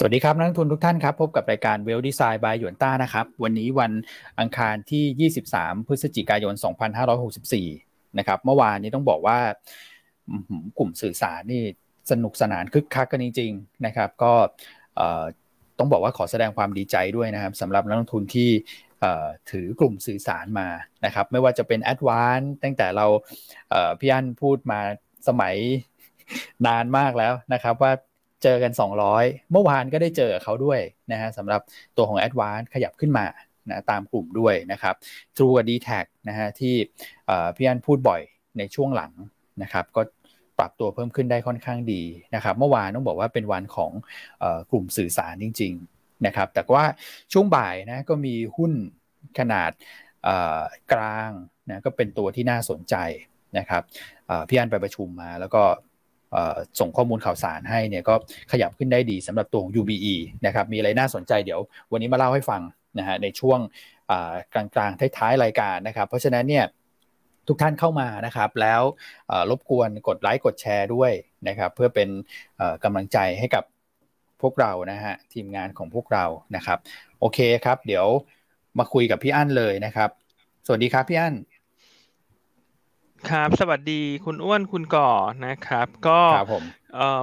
สวัสดีครับนักลงทุนทุกท่านครับ พบกับรายการเวลดีไซน์บายหยวนต้านะครับ วันนี้วันอังคารที่ 23 พฤศจิกายน 2564 นะครับ เมื่อวานนี้ต้องบอกว่ากลุ่มสื่อสารนี่สนุกสนานคึกคักกันจริง ๆ นะครับ ก็ต้องบอกว่าขอแสดงความดีใจด้วยนะครับสำหรับนักลงทุนที่ถือกลุ่มสื่อสารมานะครับ ไม่ว่าจะเป็น a d v a n c e ตั้งแต่เราพี่อั้นพูดมาสมัยนานมากแล้วนะครับว่า เจอกัน 200 เมื่อวานก็ได้เจอเขาด้วยนะฮะสำหรับตัวของ a d v a n c e ขยับขึ้นมานะตามกลุ่มด้วยนะครับ True กับ d t แทนะฮะที่พี่อันพูดบ่อยในช่วงหลังนะครับ ก็ปรับตัวเพิ่มขึ้นได้ค่อนข้างดีนะครับ เมื่อวานต้องบอกว่าเป็นวันของกลุ่มสื่อสารจริง ๆนะครับ แต่ว่าช่วงบ่ายนะก็มีหุ้นขนาดกลางนะก็เป็นตัวที่น่าสนใจนะครับพี่อันไปประชุมมาแล้วก็ ส่งข้อมูลข่าวสารให้เนี่ยก็ขยับขึ้นได้ดีสำหรับตัวของ UBE นะครับมีอะไรน่าสนใจเดี๋ยว วันนี้มาเล่าให้ฟังนะฮะในช่วงกลางๆท้ายๆรายการนะครับ เพราะฉะนั้นเนี่ยทุกท่านเข้ามานะครับแล้วรบกวนกดไลค์กดแชร์ด้วยนะครับเพื่อเป็นกำลังใจให้กับพวกเรานะฮะทีมงานของพวกเรานะครับ โอเคครับ เดี๋ยวมาคุยกับพี่อั้นเลยนะครับ สวัสดีครับพี่อั้น ครับ สวัสดีคุณอ้วนคุณก่อนะครับ ก็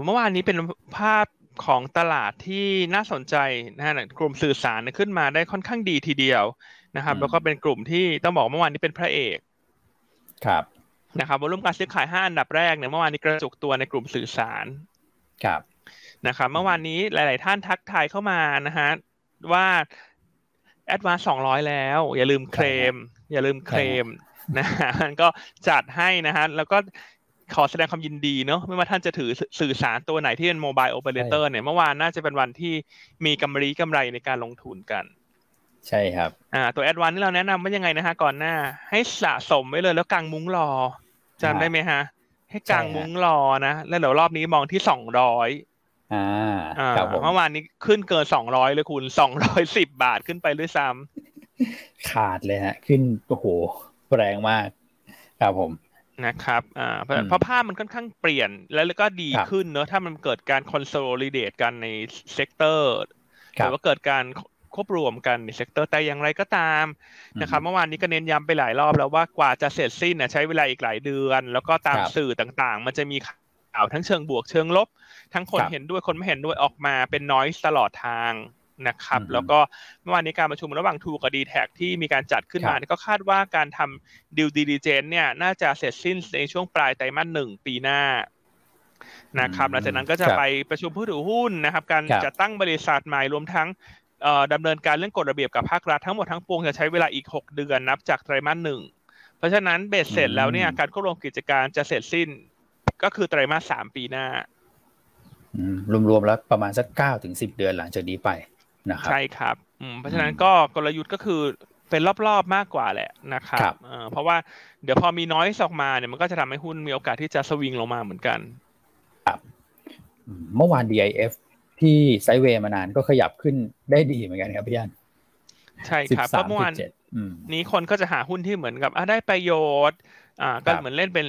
เมื่อวานนี้เป็นภาพของตลาดที่น่าสนใจนะฮะกลุ่มสื่อสารขึ้นมาได้ค่อนข้างดีทีเดียวนะครับ แล้วก็เป็นกลุ่มที่ต้องบอกเมื่อวานนี้เป็นพระเอกครับนะครับวอลุ่มการซื้อขายห้าอันดับแรกเนี่ยเมื่อวานนี้กระจุกตัวในกลุ่มสื่อสารครับนะครับ เมื่อวานนี้หลาย ๆ ท่านทักทายเข้ามานะฮะว่า ADVANC สองร้อยแล้ว อย่าลืมเคลม อย่าลืมเคลม นะฮะก็จัดให้นะฮะแล้วก็ขอแสดงความยินดีเนาะไม่ว่าท่านจะถือสื่อสารตัวไหนที่เป็น mobile operator เนี่ยเมื่อวานน่าจะเป็นวันที่มีกำไรกำไรในการลงทุนกัน ใช่ครับอ่าตัว ADVANC ที่เราแนะนำว่ายังไงนะฮะก่อนหน้า ให้สะสมไว้เลยแล้วกางมุ้งรอจำได้ไหมฮะ ให้กางมุ้งรอนะ แล้วเดี๋ยวรอบนี้มองที่สองร้อยอ่าเมื่อวานนี้ขึ้นเกินสองร้อยเลยคุณสองร้อยสิบบาทขึ้นไปด้วยซ้ำขาดเลยฮะ ขึ้นโอ้โห แรงมากครับผมนะครับอ่าเพราะภาพมันค่อนข้างเปลี่ยนแล้วก็ดีขึ้นเนอะถ้ามันเกิดการ consolidate กันใน sector หรือว่าเกิดการควบรวมกันใน sector แต่อย่างไรก็ตามนะครับเมื่อวานนี้ก็เน้นย้ำไปหลายรอบแล้วว่ากว่าจะเสร็จสิ้นใช้เวลาอีกหลายเดือน แล้วก็ตามสื่อต่างๆ มันจะมีข่าวทั้งเชิงบวกเชิงลบ ทั้งคนเห็นด้วยคนไม่เห็นด้วยออกมาเป็นน้อยตลอดทาง นะครับ แล้วก็เมื่อวานนี้การประชุมระหว่างทูกับดีแท็ที่มีการจัดขึ้นมาก็คาดว่าการทำดิวดีดีเจนเนี่ยน่าจะเสร็จสิ้นในช่วงปลายไตรมาสหนึ่งปีหน้านะครับหลังจากนั้นก็จะไปประชุมผู้ถือหุ้นนะครับ การจัดตั้งบริษัทใหม่รวมทั้งดำเนินการเรื่องกฎระเบียบกับภาครัฐทั้งหมดทั้งปวงจะใช้เวลาอีก 6 เดือนนับจากไตรมาสหนึ่งเพราะฉะนั้นเบสเสร็จแล้วเนี่ยการควบรวมกิจการจะเสร็จสิ้นก็คือไตรมาสสามปีหน้ารวมๆแล้วประมาณสักเก้าถึงสิบเดือนหลังจากนี้ไป นะครับใช่ครับเพราะฉะนั้นก็กลยุทธ์ก็คือเป็นรอบๆมากกว่าแหละนะครับเพราะว่าเดี๋ยวพอมีน้อยออกมาเนี่ยมันก็จะทำให้หุ้นมีโอกาสที่จะสวิงลงมาเหมือนกันครับเมื่อวาน DIF ที่ไซเวย์มานานก็ขยับขึ้นได้ดีเหมือนกันครับพี่ยันใช่ครับเพราะเมื่อวานนี้คนก็จะหาหุ้นที่เหมือนกับได้ประโยชน์อ่าก็เหมือนเล่นเป็น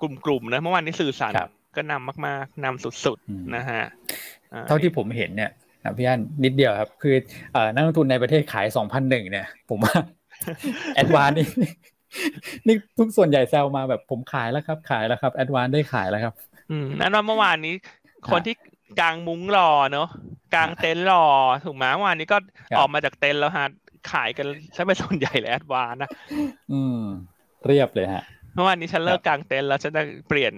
กลุ่มๆนะเมื่อวานนี้สื่อสารก็นำมาก ๆนำสุดๆนะฮะเท่าที่ผมเห็นเนี่ย นะพี่อันนิดเดียวครับ คือนักลงทุนในประเทศขายสองพันหนึ่งเนี่ย ผมว่าแอดวานนี่นี่ทุกส่วนใหญ่แซวมาแบบผมขายแล้วครับ ขายแล้วครับแอดวานได้ขายแล้วครับ อืมนั่นว่าเมื่อวานนี้ คนที่กลางมุ้งรอเนาะกลางเต็นท์รอถูกไหมเมื่อวานนี้ก็ออกมาจากเต็นท์แล้วฮะขายกันใช่ไหมส่วนใหญ่เลยแอดวานนะอืม เรียบเลยฮะเมื่อวานนี้ฉันเลิกกลางเต็นท์แล้วฉันจะเปลี่ยน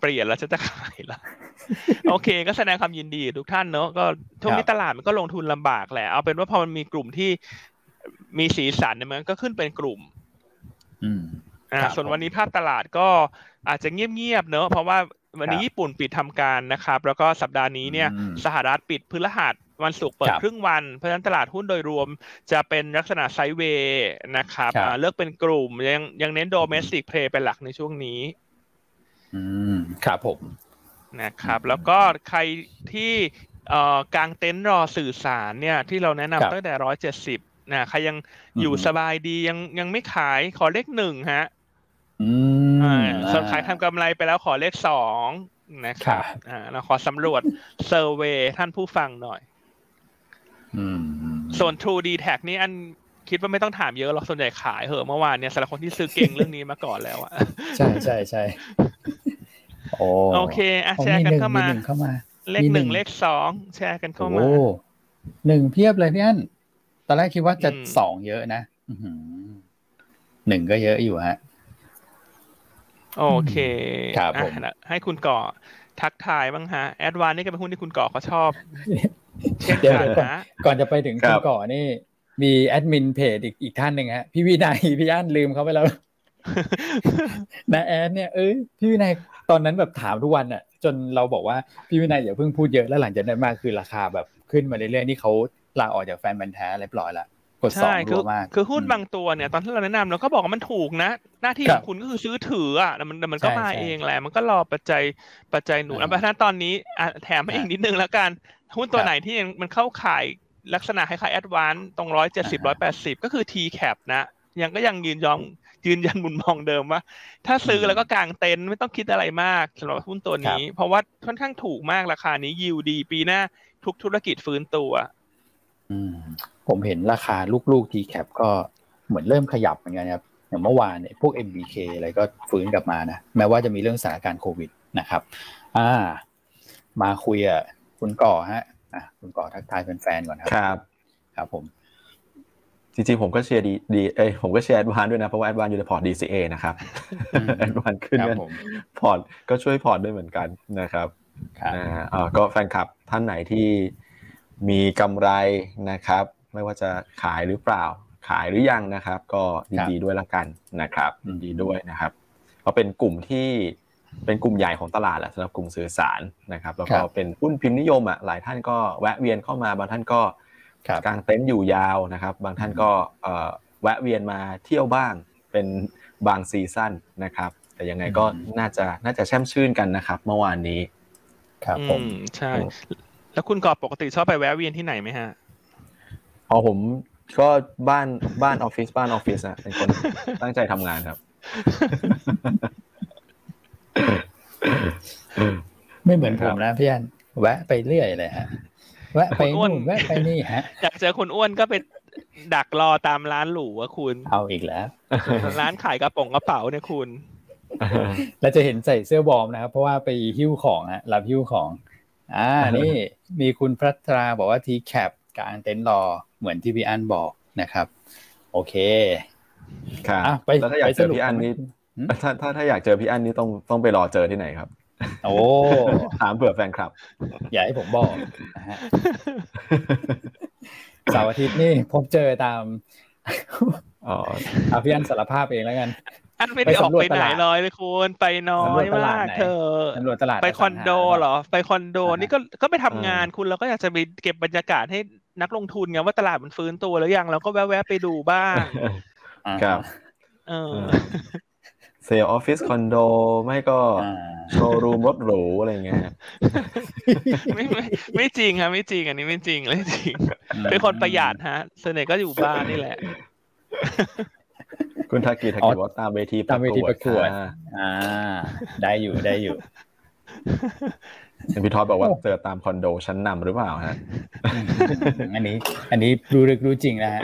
เปลี่ยนแล้วจะจะขายละโอเค ก็แสดงความยินดีทุกท่านเนอะก็ช่วงนี้ตลาดมันก็ลงทุนลำบากแหละเอาเป็นว่าพอมันมีกลุ่มที่มีสีสันเนี่ยมันก็ขึ้นเป็นกลุ่ม อืมอ่าส่วนวันนี้ภาพตลาดก็อาจจะเงียบๆเนอะเพราะว่าวันนี้ญี่ปุ่นปิดทำการนะครับ แล้วก็สัปดาห์นี้เนี่ย สหรัฐปิดพฤหัสวันศุกร์เปิดครึ่งวัน เพราะฉะนั้นตลาดหุ้นโดยรวมจะเป็นลักษณะ sideway นะครับเลือกเป็นกลุ่มยังยังเน้น domestic play เป็นหลักในช่วงนี้ อืมครับผมนะครับ แล้วก็ใครที่เอ่อกางเต็นท์รอสื่อสารเนี่ย ที่เราแนะนำตั้งแต่ร้อยเจ็ดสิบนะใครยังอยู่สบายดียังยังไม่ขายขอเลขหนึ่งฮะอืมส่วนขายทำกำไรไปแล้วขอเลขสองนะครับอ่าเราขอสำรวจเซอร์เวยท่านผู้ฟังหน่อยส่วน True d t a c นี่อันคิดว่าไม่ต้องถามเยอะหรอกส่วนใหญ่ขายเหอะเมื่อวานเนี่ยสำหรับคนที่ซื้อเก่งเรื่องนี้มาก่อนแล้วอะใช่ใช่ใช่ โอโอเคอะแชร์กันเข้ามาเข้ามา เลขหนึ่งเลขสองแชร์กันเข้ามาหนึ่งเพียบเลยพี่อันตอนแรกคิดว่าจะสองเยอะนะหนึ่งก็เยอะอยู่ฮะโอเคครับผมให้คุณก่อทักทายบ้างฮะ ADVANC นี่ก็เป็นหุ้นที่คุณก่อเขาชอบ เช่นกันนะก่อนจะไปถึงคุณก่อนี่ มี admin page อีกอีกท่านหนึ่งฮะ พี่วินัยพี่ย่านลืมเขาไปแล้วนะแอดเนี่ยเอ้ยพี่วินัย ตอนนั้นแบบถามทุกวันอะ จนเราบอกว่าพี่วินัยอย่าเพิ่งพูดเยอะแล้วหลังจากนั้นมาคือราคาแบบขึ้นมาเรื่อยๆนี่เขาลาออกจากแฟนบันแท้เรียบร้อยแล้วกดสองรัวมากคือหุ้นบางตัวเนี่ยตอนที่เราแนะนำเราก็บอกว่ามันถูกนะ หน้าที่ของคุณก็คือซื้อถืออะมันมันก็มาเองแหละมันก็รอปัจจัยปัจจัยหนุนเพราะฉะนั้นตอนนี้แถมให้อีกนิดนึงแล้วกันหุ้นตัวไหนที่มันเข้าขายลักษณะคล้ายๆแอดวานตรงร้อยเจ็ดสิบร้อยแปดสิบก็คือ T cap นะยังก็ยังยืนยอม ยืนยันมุนมองเดิมว่า ถ้าซื้อแล้วก็กางเต็นท์ไม่ต้องคิดอะไรมากสำหรับหุ้นตัวนี้ เพราะว่าค่อนข้างถูกมากราคานี้ยิวดี ปีหน้าทุกธุรกิจฟื้นตัวผมเห็นราคาลูกๆ T-cap ก็เหมือนเริ่มขยับเหมือนกันครับอย่างเมื่อวานเนี่ยพวก MBK อะไรก็ฟื้นกลับมานะ แม้ว่าจะมีเรื่องสถานการณ์โควิดนะครับ อ่า มาคุยอะคุณก่อฮะอะคุณก่อทักทายแฟนๆก่อนครับ ครับ ครับผม จริงๆผมก็เชียร์ดีดีเอ้ยผมก็เชียร์ ADVANC ด้วยนะ เพราะว่า ADVANC อยู่ใน port DCA นะครับ ADVANC ขึ้น port ก็ช่วย port ด้วยเหมือนกันนะครับอ่าก็แฟนคลับท่านไหนที่มีกำไรนะครับ ไม่ว่าจะขายหรือเปล่าขายหรือยังนะครับ ก็ยินดีด้วยละกันนะครับยินดีด้วยนะครับก็เป็นกลุ่มที่เป็นกลุ่มใหญ่ของตลาดแหละสำหรับกลุ่มสื่อสารนะครับ แล้วก็เป็นหุ้นพิมพ์นิยมอะหลายท่านก็แวะเวียนเข้ามาบางท่านก็ กางเต็นท์อยู่ยาวนะครับ บางท่านก็แวะเวียนมาเที่ยวบ้างเป็นบางซีซั่นนะครับ แต่ยังไงก็น่าจะน่าจะแช่มชื่นกันนะครับ เมื่อวานนี้ ครับผมใช่ แล้วคุณกอบปกติชอบไปแวะเวียนที่ไหนไหมฮะอ๋อผมก็บ้านบ้านออฟฟิศบ้านออฟฟิศอะเป็นคนตั้งใจทำงานครับ ไม่เหมือนผมนะพี่อันแวะไปเรื่อยเลยฮะ แวะไปนู่นแวะไปนี่ฮะ อยากเจอคุณอ้วนก็ไปดักรอตามร้านหรูอะคุณ เอาอีกแล้ว ร้านขายกระป๋องกระเป๋าเนี่ยคุณแล้วจะเห็นใส่เสื้อบอมนะครับ เพราะว่าไปหิ้วของฮะรับหิ้วของ อ่า นี่มีคุณพัทราบอกว่าทีแคปกลางเต็นท์รอเหมือนที่พี่อันบอกนะครับ โอเคครับไปแล้วถ้าอยากเจอพี่อันนี้ถ้าถ้าถ้าอยากเจอพี่อันนี้ต้องต้องไปรอเจอที่ไหนครับ โอ้ถามเผื่อแฟนคลับ อย่าให้ผมบอกนะฮะเสาร์อาทิตย์นี่พบเจอตามอ๋อพี่อันสารภาพเองแล้วกัน อันไม่ได้ออกไปไหนเลยเลยคุณไปน้อยมากเธอไปคอนโดเหรอ ไปคอนโดนี่ก็ก็ไปทำงานคุณเราก็อยากจะไปเก็บบรรยากาศให้นักลงทุนไงว่าตลาดมันฟื้นตัวแล้วยังเราก็แวะๆไปดูบ้างครับเออ เซลออฟฟิศคอนโดไม่ก็โชว์รูมรถหรูอะไรเงี้ยไม่ไม่ไม่จริงครับไม่จริงอันนี้ไม่จริงเลยจริงเป็นคนประหยัดฮะส่วนใหญ่ก็อยู่บ้านนี่แหละ คุณทากิทากิว่าตามเวทีตามเวทีประกวดอ่า ได้อยู่ได้อยู่พี่ทอดบอกว่าเจอตามคอนโดชั้นนำหรือเปล่าฮะอันนี้ อันนี้รู้ลึกรู้จริงนะฮะ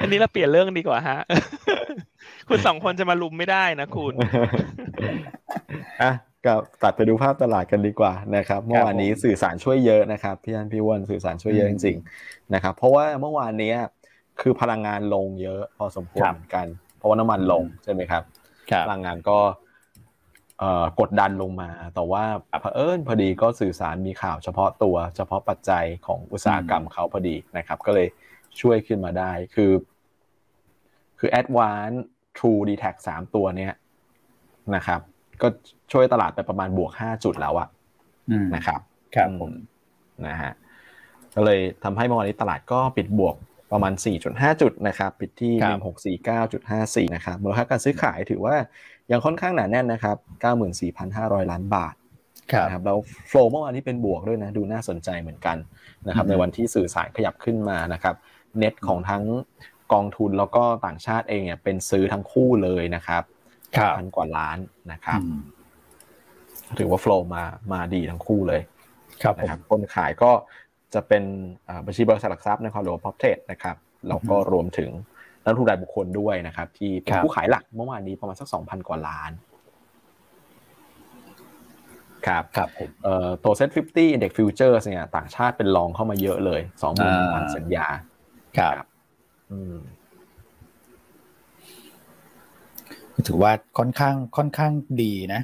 อันนี้เราเปลี่ยนเรื่องดีกว่าฮะ คุณสองคนจะมาลุมไม่ได้นะคุณอะกับตัดไปดูภาพตลาดกันดีกว่านะครับ เมื่อวานนี้สื่อสารช่วยเยอะนะครับพี่อันพี่วันสื่อสารช่วยเยอะจริงๆนะครับ เพราะว่าเมื่อวานนี้คือพลังงานลงเยอะพอสมควรเหมือนกัน เพราะว่าน้ำมันลงใช่ไหมครับ พลังงานก็กดดันลงมา แต่ว่าเผอิญพอดีก็สื่อสารมีข่าวเฉพาะตัว เฉพาะปัจจัยของอุตสาหกรรมเขาพอดีนะครับ ก็เลยช่วยขึ้นมาได้คือ คือ Advance True d t a c สามตัวเนี้ยนะครับ ก็ช่วยตลาดไปประมาณบวกห้าจุดแล้วอะนะครับครับผมนะฮะก็เลยทำให้เมื่อวานนี้ตลาดก็ปิดบวกประมาณ 4.5 จุดนะครับ ปิดที่ 1649.54 นะครับ มูลค่าการซื้อขายถือว่ายังค่อนข้างหนาแน่นนะครับ 94,500 ล้านบาทนะครับแล้วโฟล์เมื่อวานนี้เป็นบวกด้วยนะ ดูน่าสนใจเหมือนกันนะครับ ในวันที่สื่อสารขยับขึ้นมานะครับ เน็ตของทั้ง กองทุนแล้วก็ต่างชาติเองเนี่ยเป็นซื้อทั้งคู่เลยนะครับพันกว่าล้านนะครับถือว่าโฟล์มามาดีทั้งคู่เลย ครับนะครับคนขายก็จะเป็นบัญชีบริษัทหลักทรัพย์นะครับหรือว่าพอ p เท e นะครับแล้วก็รวมถึงนักลงทุนรายบุคคลด้วยนะครับ ที่เป็นผู้ขายหลักเมื่อวานนี้ประมาณสักสองพันกว่าล้านครับครับผมเอ่อตัว SET Fifty Index Future เนี่ยต่างชาติเปิด long เข้ามาเยอะเลยสองหมื่นพันสัญญาครับอืม ถือว่าค่อนข้างค่อนข้างดีนะ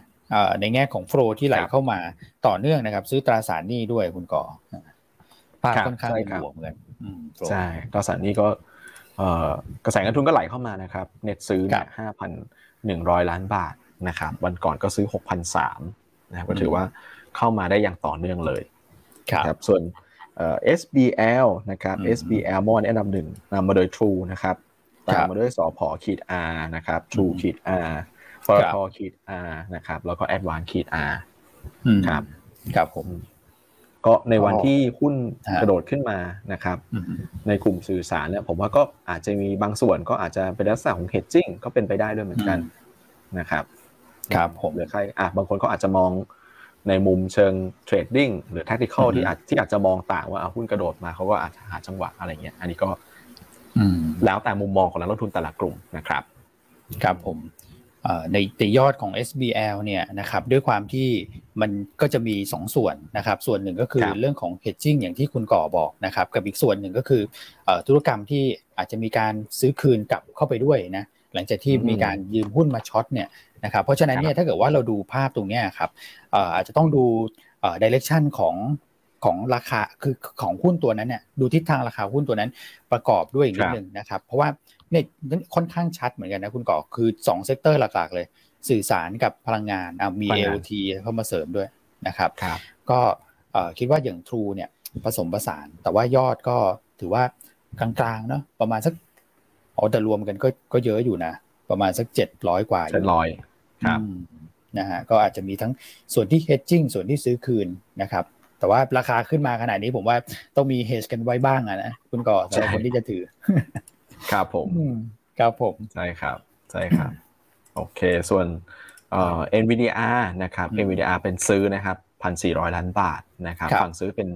ในแง่ของ flow ที่ไหลเข้ามาต่อเนื่องนะครับ ซื้อตราสารหนี้ด้วยคุณก่อภาพค่อนข้างเป็นบวกเหมือนใช่ตราสารหนี้ก็กระแสเงินทุนก็ไหลเข้ามานะครับ เน็ตซื้อเนี่ยห้าพันหนึ่งร้อยล้านบาทนะครับ วันก่อนก็ซื้อหกพันสามนะครับก็ถือว่าเข้ามาได้อย่างต่อเนื่องเลยครับ ส่วน SBL นะครับ SBL เมื่อวานอันดับหนึ่งนำมาโดย True นะครับตามมาด้วยสอพอขีด R นะครับ True ขีด R ปตทขีด R นะครับ แล้วก็ Advance ขีด R ครับครับผม ก็ในวันที่หุ้นกระโดดขึ้นมานะครับ ในกลุ่มสื่อสารเนี่ยผมว่าก็อาจจะมีบางส่วนก็อาจจะเป็นลักษณะของ hedging ก็เป็นไปได้ด้วยเหมือนกันนะครับ ครับผมหรือใครอะบางคนก็อาจจะมอง ในมุมเชิงเทรดดิ้งหรือ tactical ที่อาจที่อาจจะมองต่างว่าหุ้นกระโดดมาเขาก็อาจจะหาจังหวะอะไรเงี้ย อันนี้ก็แล้วแต่มุมมองของนักลงทุนแต่ละกลุ่มนะครับ ครับผมในในยอดของ SBL เนี่ยนะครับด้วยความที่มันก็จะมี 2 ส่วนนะครับส่วนหนึ่งก็คือเรื่องของ hedging อย่างที่คุณก่อบอกนะครับกับอีกส่วนหนึ่งก็คือธุรกรรมที่อาจจะมีการซื้อคืนกลับเข้าไปด้วยนะหลังจากที่มีการยืมหุ้นมาช็อตเนี่ย นะครับเพราะฉะนั้นเนี่ยถ้าเกิดว่าเราดูภาพตรงนี้ครับอาจจะต้องดูดิเรกชันของของราคาคือของหุ้นตัวนั้นเนี่ยดูทิศทางราคาหุ้นตัวนั้นประกอบด้วยอีกนิดนึงนะครับ เพราะว่าเนี่ยค่อนข้างชัดเหมือนกันนะคุณก่อคือ2 sector หลักๆ เลย สื่อสารกับพลังงานมี LT เข้ามาเสริมด้วยนะครับก็คิดว่าอย่าง True เนี่ยผสมผสาน แต่ว่ายอดก็ถือว่ากลางๆเนาะประมาณสักอ๋อแต่รวมกันก็ก็เยอะอยู่นะ ประมาณสักเจ็ดร้อยกว่าเจ็ดร้อย ครับนะฮะก็อาจจะมีทั้งส่วนที่ hedging ส่วนที่ซื้อคืนนะครับ แต่ว่าราคาขึ้นมาขนาดนี้ผมว่าต้องมี hedge กันไว้บ้างนะคุณก่อสำหรับคนที่จะถือ ครับผมครับผมใช่ครับใช่ครับ โอเค ส่วนเอ่อ NVDR นะครับ NVDR เป็นซื้อนะครับพันสี่ร้อยล้านบาทนะครับฝั่งซื้อเป็น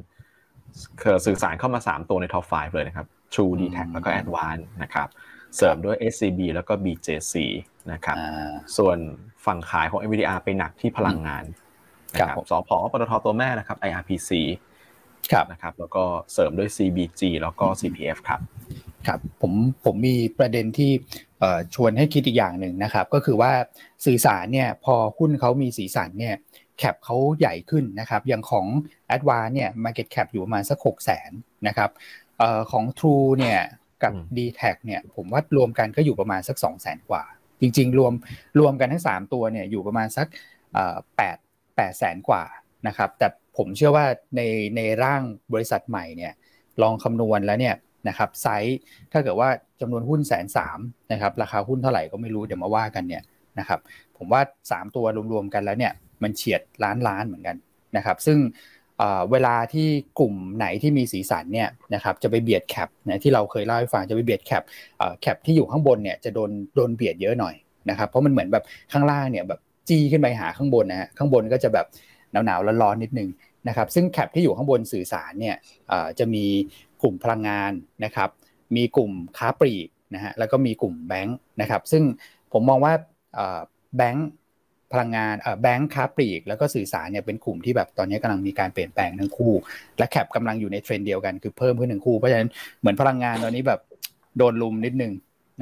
สื่อสารเข้ามาสามตัวในท็อป5เลยนะครับ True d t a c แล้วก็ Advance นะครับเสริมด้วย SCB แล้วก็ BJC นะครับส่วนฝั่งขายของ NVDR ไปหนักที่พลังงานนะครับสพปตทตัวแม่นะครับ IRPC ครับนะครับ แล้วก็เสริมด้วย CBG แล้วก็ CPF ครับครับผมผมมีประเด็นที่ชวนให้คิดอีกอย่างหนึ่งนะครับ ก็คือว่าสื่อสารเนี่ยพอหุ้นเขามีสีสันเนี่ยแคปเขาใหญ่ขึ้นนะครับอย่างของ a d v a n c e เนี่ย Market Cap อยู่ประมาณสัก6 0แสนนะครับออของ True เนี่ยกับ d t แทเนี่ยผมว่ารวมกันก็อยู่ประมาณสัก2 0 0แสนกว่า จริง ๆ รวมรวมกันทั้ง 3 ตัวเนี่ยอยู่ประมาณสักแปดแปดแสนกว่านะครับแต่ผมเชื่อว่าในในร่างบริษัทใหม่เนี่ยลองคำนวณแล้วเนี่ยนะครับไซส์ถ้าเกิดว่าจำนวนหุ้นแสนสามนะครับราคาหุ้นเท่าไหร่ก็ไม่รู้เดี๋ยวมาว่ากันเนี่ยนะครับผมว่า 3 ตัวรวมๆกันแล้วเนี่ยมันเฉียดล้านล้านเหมือนกันนะครับซึ่ง เวลาที่กลุ่มไหนที่มีสีสันเนี่ยนะครับจะไปเบียด cap นะที่เราเคยเล่าให้ฟังจะไปเบียด capแคปที่อยู่ข้างบนเนี่ยจะโดนโดนเบียดเยอะหน่อยนะครับเพราะมันเหมือนแบบข้างล่างเนี่ยแบบจี้ขึ้นไปหาข้างบนนะฮะข้างบนก็จะแบบหนาวหนาวร้อนๆนิดนึงนะครับซึ่งแคปที่อยู่ข้างบนสื่อสารเนี่ยจะมีกลุ่มพลังงานนะครับมีกลุ่มค้าปลีกนะฮะแล้วก็มีกลุ่มแบงค์นะครับซึ่งผมมองว่าแบงค์ พลังงานเอ่อแบงค์ค้าปลีก แล้วก็สื่อสารเนี่ยเป็นกลุ่มที่แบบตอนนี้กำลังมีการเปลี่ยนแปลงทั้งคู่ และแคปกำลังอยู่ในเทรนด์เดียวกันคือเพิ่มขึ้นทั้งคู่เพราะฉะนั้นเหมือนพลังงานตอนนี้แบบโดนลุมนิดนึง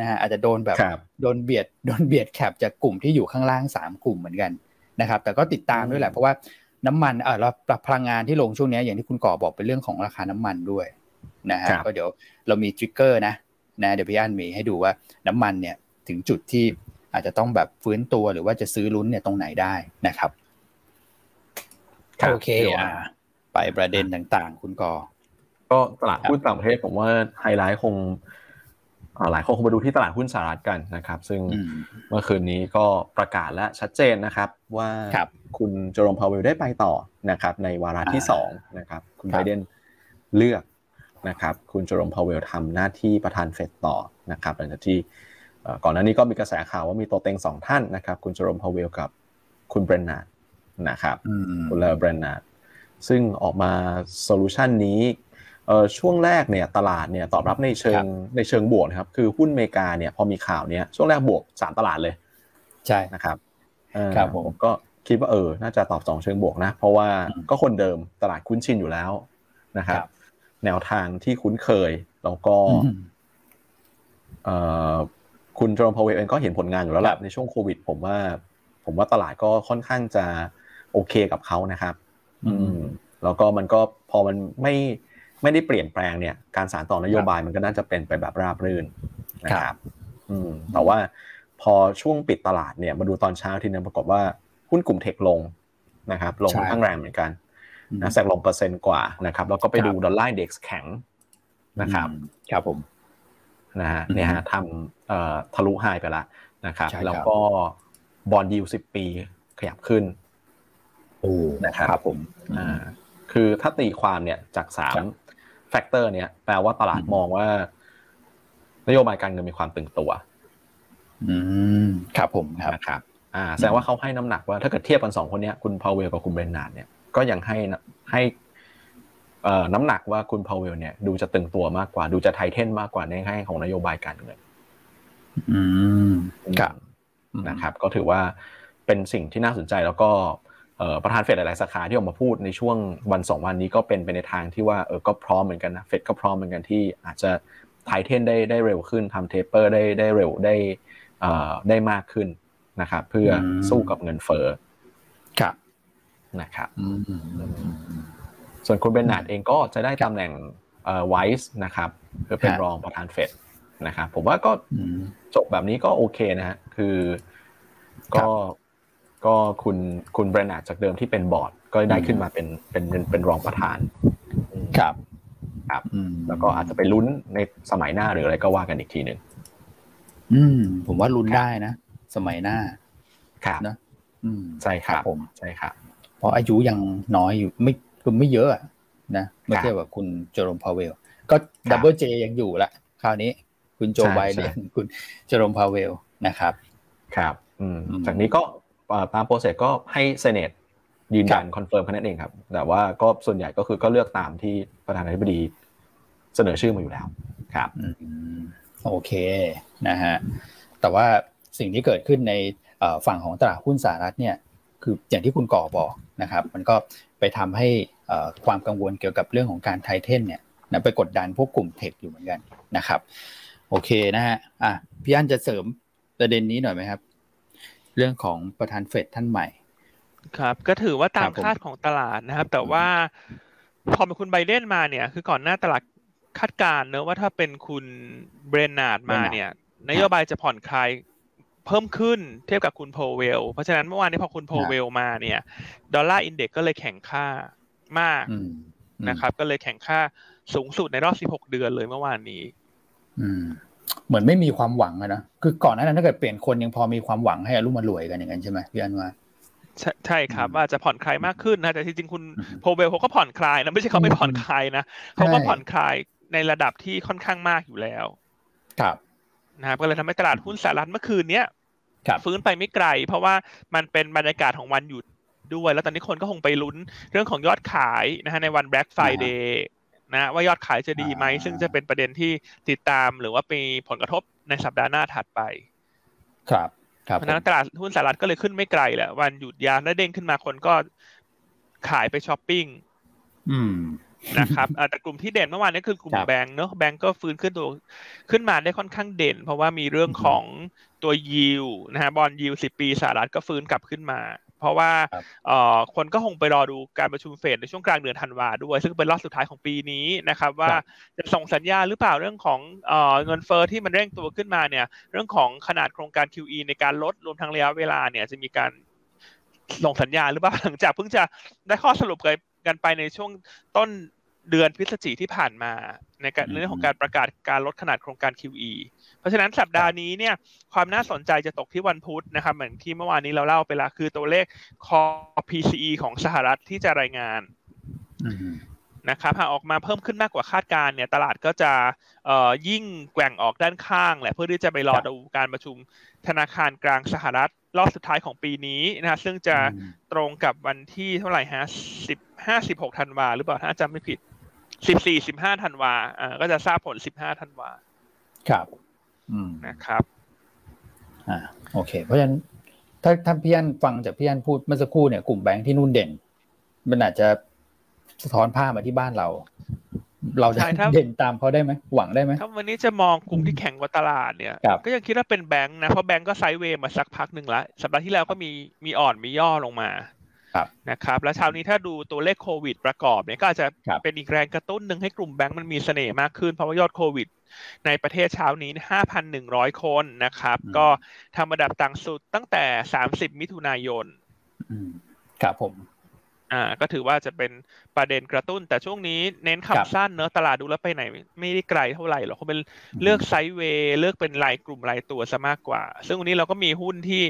นะฮะอาจจะโดนแบบโดนเบียดโดนเบียดแคปจากกลุ่มที่อยู่ข้างล่าง 3 กลุ่มเหมือนกันนะครับแต่ก็ติดตามด้วยแหละเพราะว่าน้ำมันเออเราปรับพลังงานที่ลงช่วงนี้อย่างที่คุณก่อบอกเป็นเรื่องของราคาน้ำมันด้วยนะฮะก็เดี๋ยวเรามีทริกเกอร์นะนะเดี๋ยวพี่อันมีให้ดูว่าน้ำมันเนี่ยถึงจุดที่ อาจจะต้องแบบฟื้นตัวหรือว่าจะซื้อลุ้นเนี่ยตรงไหนได้นะครับโอเคอ่าไปประเด็นต่างๆ คุณกอ ก็ตลาดหุ้นต่างประเทศผมว่าไฮไลท์คงหลายคนคงมาดูที่ตลาดหุ้นสหรัฐกันนะครับ ซึ่งเมื่อคืนนี้ก็ประกาศและชัดเจนนะครับว่าคุณโจรมพาวเวลได้ไปต่อนะครับ ในวาระที่สองนะครับ คุณไบเดนเลือกนะครับ คุณโจรมพาวเวลทำหน้าที่ประธานเฟดต่อนะครับหลังจากที่ ก่อนหน้านี้ก็มีกระแสข่าวว่ามีตัวเต็งสองท่านนะครับ คุณจอรมพาวเวลกับคุณเบรนาร์ดนะครับคุณเลอร์แบรนนาร์ดซึ่งออกมา solution นี้เอ่อช่วงแรกเนี่ยตลาดเนี่ยตอบรับในเชิงในเชิงบวกนะครับคือหุ้นอเมริกาเนี่ยพอมีข่าวเนี้ยช่วงแรกบวกสามตลาดเลย ใช่นะครับครับผมก็คิดว่าเออ น่าจะตอบสนองเชิงบวกนะ เพราะว่าก็คนเดิมตลาดคุ้นชินอยู่แล้วนะครับ แนวทางที่คุ้นเคยแล้วก็ คุณโจมพาวเวลเองก็เห็นผลงานอยู่แล้วแหละในช่วงโควิด ผมว่า ผมว่าตลาดก็ค่อนข้างจะโอเคกับเขานะครับ อืม แล้วก็มันก็พอมันไม่ไม่ได้เปลี่ยนแปลงเนี่ย การสารต่อนโยบายมันก็น่าจะเป็นไปแบบราบรื่นนะครับ อืม แต่ว่าพอช่วงปิดตลาดเนี่ยมาดูตอนเช้าทีนึงปรากฏว่าหุ้นกลุ่มเทคลงนะครับ ลงค่อนข้างแรงเหมือนกันนะแซกลงเปอร์เซ็นต์กว่านะครับ แล้วก็ไปดูดอลลาร์เด็กแข็งนะครับ ครับผม นะฮะเนี่ยฮะทำทะลุ high ไปแล้วนะครับแล้วก็ bond yield สิบปีขยับขึ้นโอ้นะครับผมอ่าคือถ้าตีความเนี่ยจากสาม factor เนี่ยแปลว่าตลาดมองว่า นโยบายการเงินมีความตึงตัว อืมครับผมครับอ่าแสดงว่าเขาให้น้ำหนักว่าถ้าเกิดเทียบกันสองคนนี้คุณพาวเวลกับคุณเบรนนาร์ดเนี่ยก็ยังให้ให้ น้ำหนักว่าคุณพาวเวลเนี่ยดูจะตึงตัวมากกว่า ดูจะ tighten มากกว่าในแง่ของนโยบายการเงินอืมครับนะครับ ก็ถือว่าเป็นสิ่งที่น่าสนใจแล้วก็ประธานเฟดหลาย ๆ สาขาที่ออกมาพูดในช่วงวันสองวันนี้ก็เป็นไปในทางที่ว่าเออก็พร้อมเหมือนกันนะเฟดก็พร้อมเหมือนกันที่อาจจะ tighten ได้ได้เร็วขึ้นทำ taper ได้ได้เร็วได้ได้มากขึ้นนะครับเพื่อสู้กับเงินเฟ้อครับนะครับ ส่วนคุณเบรนาร์ดเองก็จะได้ตำแหน่ง vice นะครับเพื่อเป็นรองประธานเฟดนะครับผมว่าก็จบแบบนี้ก็โอเคนะฮะคือก็ก็คุณคุณเบรนาร์ดจากเดิมที่เป็นบอร์ด ก็ได้ขึ้นมาเป็นเป็นเป็นรองประธาน ครับครับแล้วก็อาจจะไปลุ้นในสมัยหน้าหรืออะไรก็ว่ากันอีกทีหนึ่งอืม ผมว่าลุ้นได้นะ สมัยหน้า ครับนะอืมใช่ครับผมใช่ครับเพราะอายุยังน้อยอยู่ไม่ คือไม่เยอะนะเมื่อเทียบกับคุณเจอโรมพาวเวล ก็ double J ยังอยู่ละคราวนี้คุณโจไบเดนคุณเจอโรมพาวเวลนะครับ ครับอืมจากนี้ก็ตาม process ก็ให้ Senate ยืนยัน confirm แค่นั้นเองครับ แต่ว่าก็ส่วนใหญ่ก็คือก็เลือกตามที่ประธานาธิบดีเสนอชื่อมาอยู่แล้ว ครับโอเคนะฮะแต่ว่าสิ่งที่เกิดขึ้นในฝั่งของตลาดหุ้นสหรัฐเนี่ย คืออย่างที่คุณก่อบอกนะครับ มันก็ไปทำให้ ความกังวลเกี่ยวกับเรื่องของการไทเทนเนี่ยนะไปกดดันพวกกลุ่มเทคอยู่เหมือนกันนะครับโอเคนะฮะอะพี่อันจะเสริมประเด็นนี้หน่อยไหมครับ เรื่องของประธานเฟดท่านใหม่ ครับ ก็ถือว่าตามคาดของตลาดนะครับ แต่ว่าพอเป็นคุณไบเดนมาเนี่ย คือก่อนหน้าตลาดคาดการณ์เนอะว่าถ้าเป็นคุณเบรนนาร์ดมาเนี่ย นโยบายจะผ่อนคลายเพิ่มขึ้นเทียบกับคุณโพเวล เพราะฉะนั้นเมื่อวานนี้พอคุณโพเวลมาเนี่ย dollar index ก็เลยแข็งค่า มากนะครับ ก็เลยแข็งค่าสูงสุดในรอบ 16 เดือนเลยเมื่อวานนี้อืมเหมือนไม่มีความหวังนะคือก่อนหน้านั้นถ้าเกิดเปลี่ยนคนยังพอมีความหวังให้อารมณ์มารวยกันอย่างนั้นใช่ไหมพี่อันว่าใช่ครับว่าจะผ่อนคลายมากขึ้นนะแต่จริงๆคุณโพเบลเขาก็ผ่อนคลายนะไม่ใช่เขาไม่ผ่อนคลายนะเขาก็ผ่อนคลายในระดับที่ค่อนข้างมากอยู่แล้ว ครับนะครับก็เลยทำให้ตลาดหุ้นสหรัฐเมื่อคืนเนี้ยฟื้นไปไม่ไกล เพราะว่ามันเป็นบรรยากาศของวันหยุด ด้วย แล้วตอนนี้คนก็คงไปลุ้นเรื่องของยอดขายนะฮะในวัน Black Friday นะว่ายอดขายจะดีไหม ซึ่งจะเป็นประเด็นที่ติดตามหรือว่ามีผลกระทบในสัปดาห์หน้าถัดไป ครับเพราะนั้นตลาดหุ้นสหรัฐก็เลยขึ้นไม่ไกลแหละวันหยุดยาวแล้วเด้งขึ้นมาคนก็ขายไปช้อปปิ้งนะครับแต่กลุ่มที่เด่นเมื่อวานนี้คือกลุ่มแบงก์เนอะแบงก์ก็ฟื้นขึ้นตัวขึ้นมาได้ค่อนข้างเด่น เพราะว่ามีเรื่องของตัวยิวนะฮะบอลยิวสิบปีสหรัฐก็ฟื้นกลับขึ้นมา เพราะว่าคนก็คงไปรอดูการประชุมเฟดในช่วงกลางเดือนธันวาด้วย ซึ่งเป็นรอบสุดท้ายของปีนี้นะครับ ว่าจะส่งสัญญาหรือเปล่าเรื่องของเงินเฟอ้อที่มันเร่งตัวขึ้นมาเนี่ย เรื่องของขนาดโครงการ QE ในการลดรวมทั้งระยะเวลาเนี่ยจะมีการส่งสัญญาหรือเปล่าหลังจากเพิ่งจะได้ข้อสรุปกันไปในช่วงต้น เดือนพฤศจิที่ผ่านมาในเรื่องของการประกาศการลดขนาดโครงการ QE เพราะฉะนั้นสัปดาห์นี้เนี่ยความน่าสนใจจะตกที่วันพุธนะครับเหมือนที่เมื่อวานนี้เราเล่าไปแล้วคือตัวเลขคอ PCE ของสหรัฐที่จะรายงานนะครับหากออกมาเพิ่มขึ้นมากกว่าคาดการเนี่ยตลาดก็จะเอ่อยิ่งแกว่งออกด้านข้างแหละเพื่อที่จะไปรอดูการประชุมธนาคารกลางสหรัฐรอบสุดท้ายของปีนี้นะฮะซึ่งจะตรงกับวันที่เท่าไหร่ฮะสิบห้าสิบหกธันวาหรือเปล่าถ้าจำไม่ผิด สิบสี่สิบห้าธันวาอ่าก็จะทราบผลสิบห้าธันวาครับ อืมนะครับ อ่า โอเค เพราะฉะนั้นถ้าถ้าพี่อันฟังจากพี่อันพูดเมื่อสักครู่เนี่ยกลุ่มแบงค์ที่นู่นเด่น มันอาจจะสะท้อนภาพมาที่บ้านเรา เราจะเด่นตามเขาได้ไหมหวังได้ไหมถ้าวันนี้จะมองกลุ่มที่แข่งกับตลาดเนี่ย ก็ยังคิดว่าเป็นแบงค์นะเพราะแบงค์ก็ไซด์เวย์มาสักพักหนึ่งแล้วสัปดาห์ที่แล้วก็มีมีอ่อนมีย่อลงมา นะครับแล้วเช้านี้ถ้าดูตัวเลขโควิดประกอบเนี่ยก็อาจจะเป็นอีกแรงกระตุ้นหนึ่งให้กลุ่มแบงค์มันมีเสน่ห์มากขึ้น เพราะว่ายอดโควิด ในประเทศเช้านี้ 5,100 คนนะครับ ก็ทำระดับต่างสุดตั้งแต่ 30 มิถุนายนครับผม อ่าก็ถือว่าจะเป็นประเด็นกระตุ้น แต่ช่วงนี้เน้นขับสั้นเนอะตลาดดูแล้วไปไหน ไม่ได้ไกลเท่าไหร่หรอกเขาเป็นเลือกไซด์เวย์เลือกเป็นรายกลุ่มรายตัวซะมากกว่า ซึ่งวันนี้เราก็มีหุ้นที่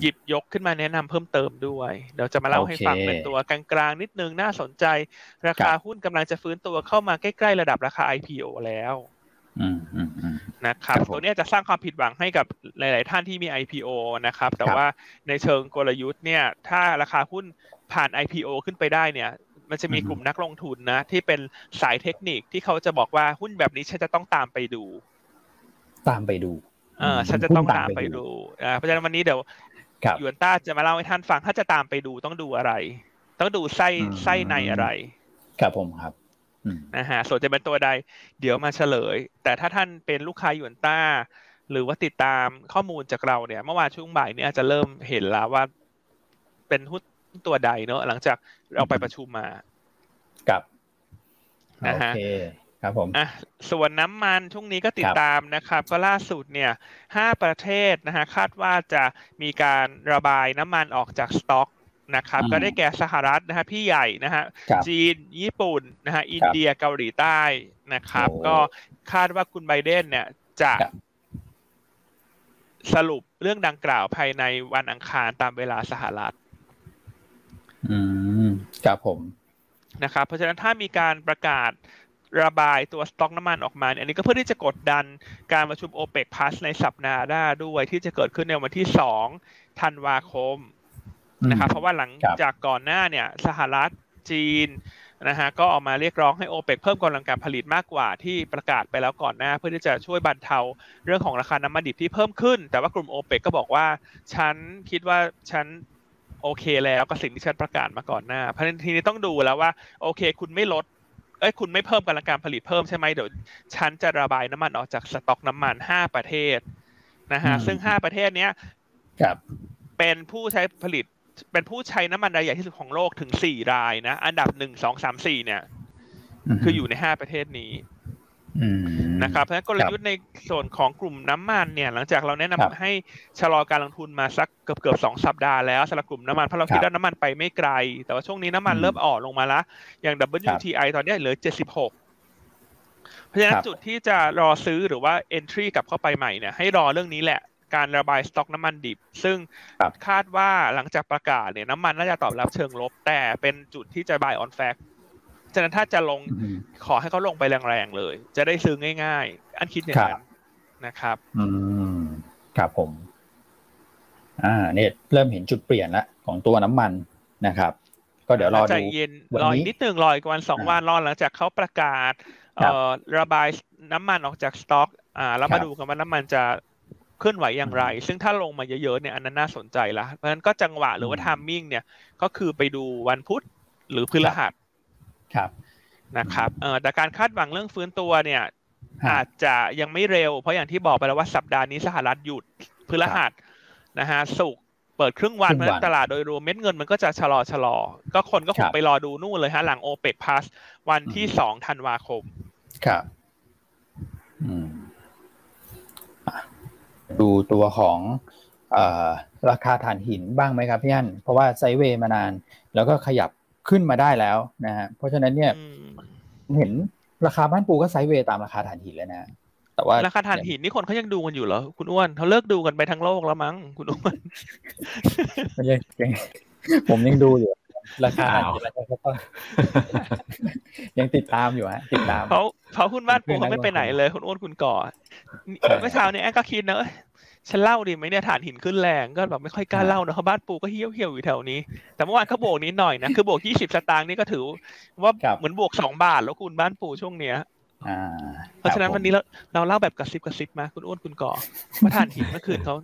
หยิบยกขึ้นมาแนะนำเพิ่มเติมด้วย เดี๋ยวจะมาเล่าให้ฟังเป็นตัวกลางๆนิดนึงน่าสนใจ ราคาหุ้นกำลังจะฟื้นตัวเข้ามาใกล้ๆระดับราคา IPO แล้ว นะครับตัวนี้จะสร้างความผิดหวังให้กับหลาย ๆ ท่านที่มี IPO นะครับ แต่ว่าในเชิงกลยุทธ์เนี่ย ถ้าราคาหุ้นผ่าน IPO ขึ้นไปได้เนี่ย มันจะมีกลุ่มนักลงทุนนะ ที่เป็นสายเทคนิคที่เขาจะบอกว่าหุ้นแบบนี้ฉันจะต้องตามไปดู ตามไปดูอ่าฉันจะต้องตามไปดูอ่าเพราะฉะนั้นวันนี้เดี๋ยวยูนต้าจะมาเล่าให้ท่านฟังถ้าจะตามไปดูต้องดูอะไร ต้องดูไส้ไส้ในอะไร ครับผมครับ นะฮะส่วนจะเป็นตัวใด เดี๋ยวมาเฉลย แต่ถ้าท่านเป็นลูกค้ายูนต้า หรือว่าติดตามข้อมูลจากเราเนี่ย เมื่อวานช่วงบ่ายเนี่ยจะเริ่มเห็นแล้วว่าเป็นหุ้นตัวใดเนอะหลังจากเราไปประชุมมากับนะฮะครับผมอะส่วนน้ำมันช่วงนี้ก็ติดตามนะครับ ก็ล่าสุดเนี่ยห้าประเทศนะฮะคาดว่าจะมีการระบายน้ำมันออกจากสต็อก นะครับก็ได้แก่สหรัฐนะฮะพี่ใหญ่นะฮะจีนญี่ปุ่นนะฮะอินเดียเกาหลีใต้นะครับ ก็คาดว่าคุณไบเดนเนี่ยจะสรุปเรื่องดังกล่าวภายในวันอังคารตามเวลาสหรัฐ อืมครับผมนะครับ เพราะฉะนั้นถ้ามีการประกาศระบายตัวสต็อกน้ำมันออกมาอันนี้ก็เพื่อที่จะกดดันการประชุมโอเปกพาสในสัปดาห์หน้าด้วยที่จะเกิดขึ้นในวันที่สองธันวาคม นะครับเพราะว่าหลังจากก่อนหน้าเนี่ยสหรัฐจีนนะฮะก็ออกมาเรียกร้องให้โอเปกเพิ่มกำลังการผลิตมากกว่าที่ประกาศไปแล้วก่อนหน้า เพื่อที่จะช่วยบรรเทาเรื่องของราคาน้ำมันดิบที่เพิ่มขึ้น แต่ว่ากลุ่มโอเปกก็บอกว่า ฉันคิดว่าฉันโอเคแล้วก็สิ่งที่ฉันประกาศมาก่อนหน้า เพราะทีนี้ต้องดูแล้วว่า โอเค คุณไม่ลดเอ้ยคุณไม่เพิ่มกำลังการผลิตเพิ่มใช่ไหมเดี๋ยวฉันจะระบายน้ำมันออกจากสต็อกน้ำมันห้าประเทศนะฮะซึ่งห้าประเทศเนี้ยครับเป็นผู้ใช้ผลิต เป็นผู้ใช้น้ำมันรายใหญ่ที่สุดของโลกถึงสี่รายนะ อันดับหนึ่งสองสามสี่เนี่ย คืออยู่ในห้าประเทศนี้นะครับเพราะฉะนั้นกลยุทธ์ในส่วนของกลุ่มน้ำมันเนี่ย หลังจากเราแนะนำให้ชะลอการลงทุนมาสักเกือบเกือบสองสัปดาห์แล้วสำหรับกลุ่มน้ำมันเพราะเราคิดว่าน้ำมันไปไม่ไกล แต่ว่าช่วงนี้น้ำมันเริ่มอ่อนลงมาแล้วอย่าง WTI ตอนนี้เหลือเจ็ดสิบหกเพราะฉะนั้นจุดที่จะรอซื้อหรือว่า entry กลับเข้าไปใหม่เนี่ยให้รอเรื่องนี้แหละ การระบายสต็อกน้ำมันดิบ ซึ่งคาดว่าหลังจากประกาศเนี่ยน้ำมันน่าจะตอบรับเชิงลบ แต่เป็นจุดที่จะ buy on fact ฉะนั้นถ้าจะลงขอให้เขาลงไปแรงๆเลย จะได้ซื้อง่ายๆ อันคิดอย่างนั้นนะครับ อืมครับผม อ่า เนี่ยเริ่มเห็นจุดเปลี่ยนละของตัวน้ำมันนะครับ ก็เดี๋ยวรอดูเย็นรออีกนิดหนึ่งรออีกวันสองวันรอหลังจากเขาประกาศ เอ่อระบายน้ำมันออกจากสต็อก อ่า แล้วมาดูกันว่าน้ำมันจะ เคลื่อนไหวอย่างไร ซึ่งถ้าลงมาเยอะๆเนี่ยอันนั้นน่าสนใจละเพราะฉะนั้นก็จังหวะหรือว่าทามมิ่งเนี่ยก็คือไปดูวันพุธหรือพฤหัสครับนะครับเออแต่การคาดหวังเรื่องฟื้นตัวเนี่ยอาจจะยังไม่เร็ว เพราะอย่างที่บอกไปแล้วว่าสัปดาห์นี้สหรัฐหยุดพฤหัสนะฮะสุกเปิดครึ่งวันเพราะตลาดโดยรวมเม็ดเงินมันก็จะชะลอชะลอ ก็คนก็คงไปรอดูนู่นเลยฮะหลังโอเปกพาสวันที่สองธันวาคม ครับ ดูตัวของอราคาถ่านหินบ้างไหมครับพี่อันเพราะว่าไซเวย์มานาน แล้วก็ขยับขึ้นมาได้แล้วนะฮะเพราะฉะนั้นเนี่ยเห็นราคาบ้านปูก็ไซด์เวย์ตามราคาถ่านหินเลยนะแต่ว่าราคาถ่านหินนี่คนเขายังดูกันอยู่เหรอคุณอ้วนเขาเลิกดูกันไปทั้งโลกแล้วมั้งคุณอ้วนยังผมยังดูอยู่ ราคาราคาก็ยังติดตามอยู่ฮะติดตามเขาเขาหุ้นบ้านปูเขาไม่ไปไหนเลยคุณอ้วนคุณก่อเมื่อเช้านี้แอนก็คิดนะฉันเล่าดีไหมเนี่ยฐานหินขึ้นแรงก็แบบไม่ค่อยกล้าเล่านะเพราะบ้านปูก็เหี้ยวเหี่ยวอยู่แถวนี้ แต่เมื่อวานก็โบกนิดหน่อยนะคือบวกยี่สิบสตางค์นี่ก็ถือ ว่าเหมือนบวกสองบาทแล้วคุณบ้านปูช่วงเนี้ยเพราะฉะนั้นวันนี้เราเราเล่าแบบกระซิบกระซิบมาคุณอ้วนคุณก่อว่าถ่านหินเมื่อคืนเขา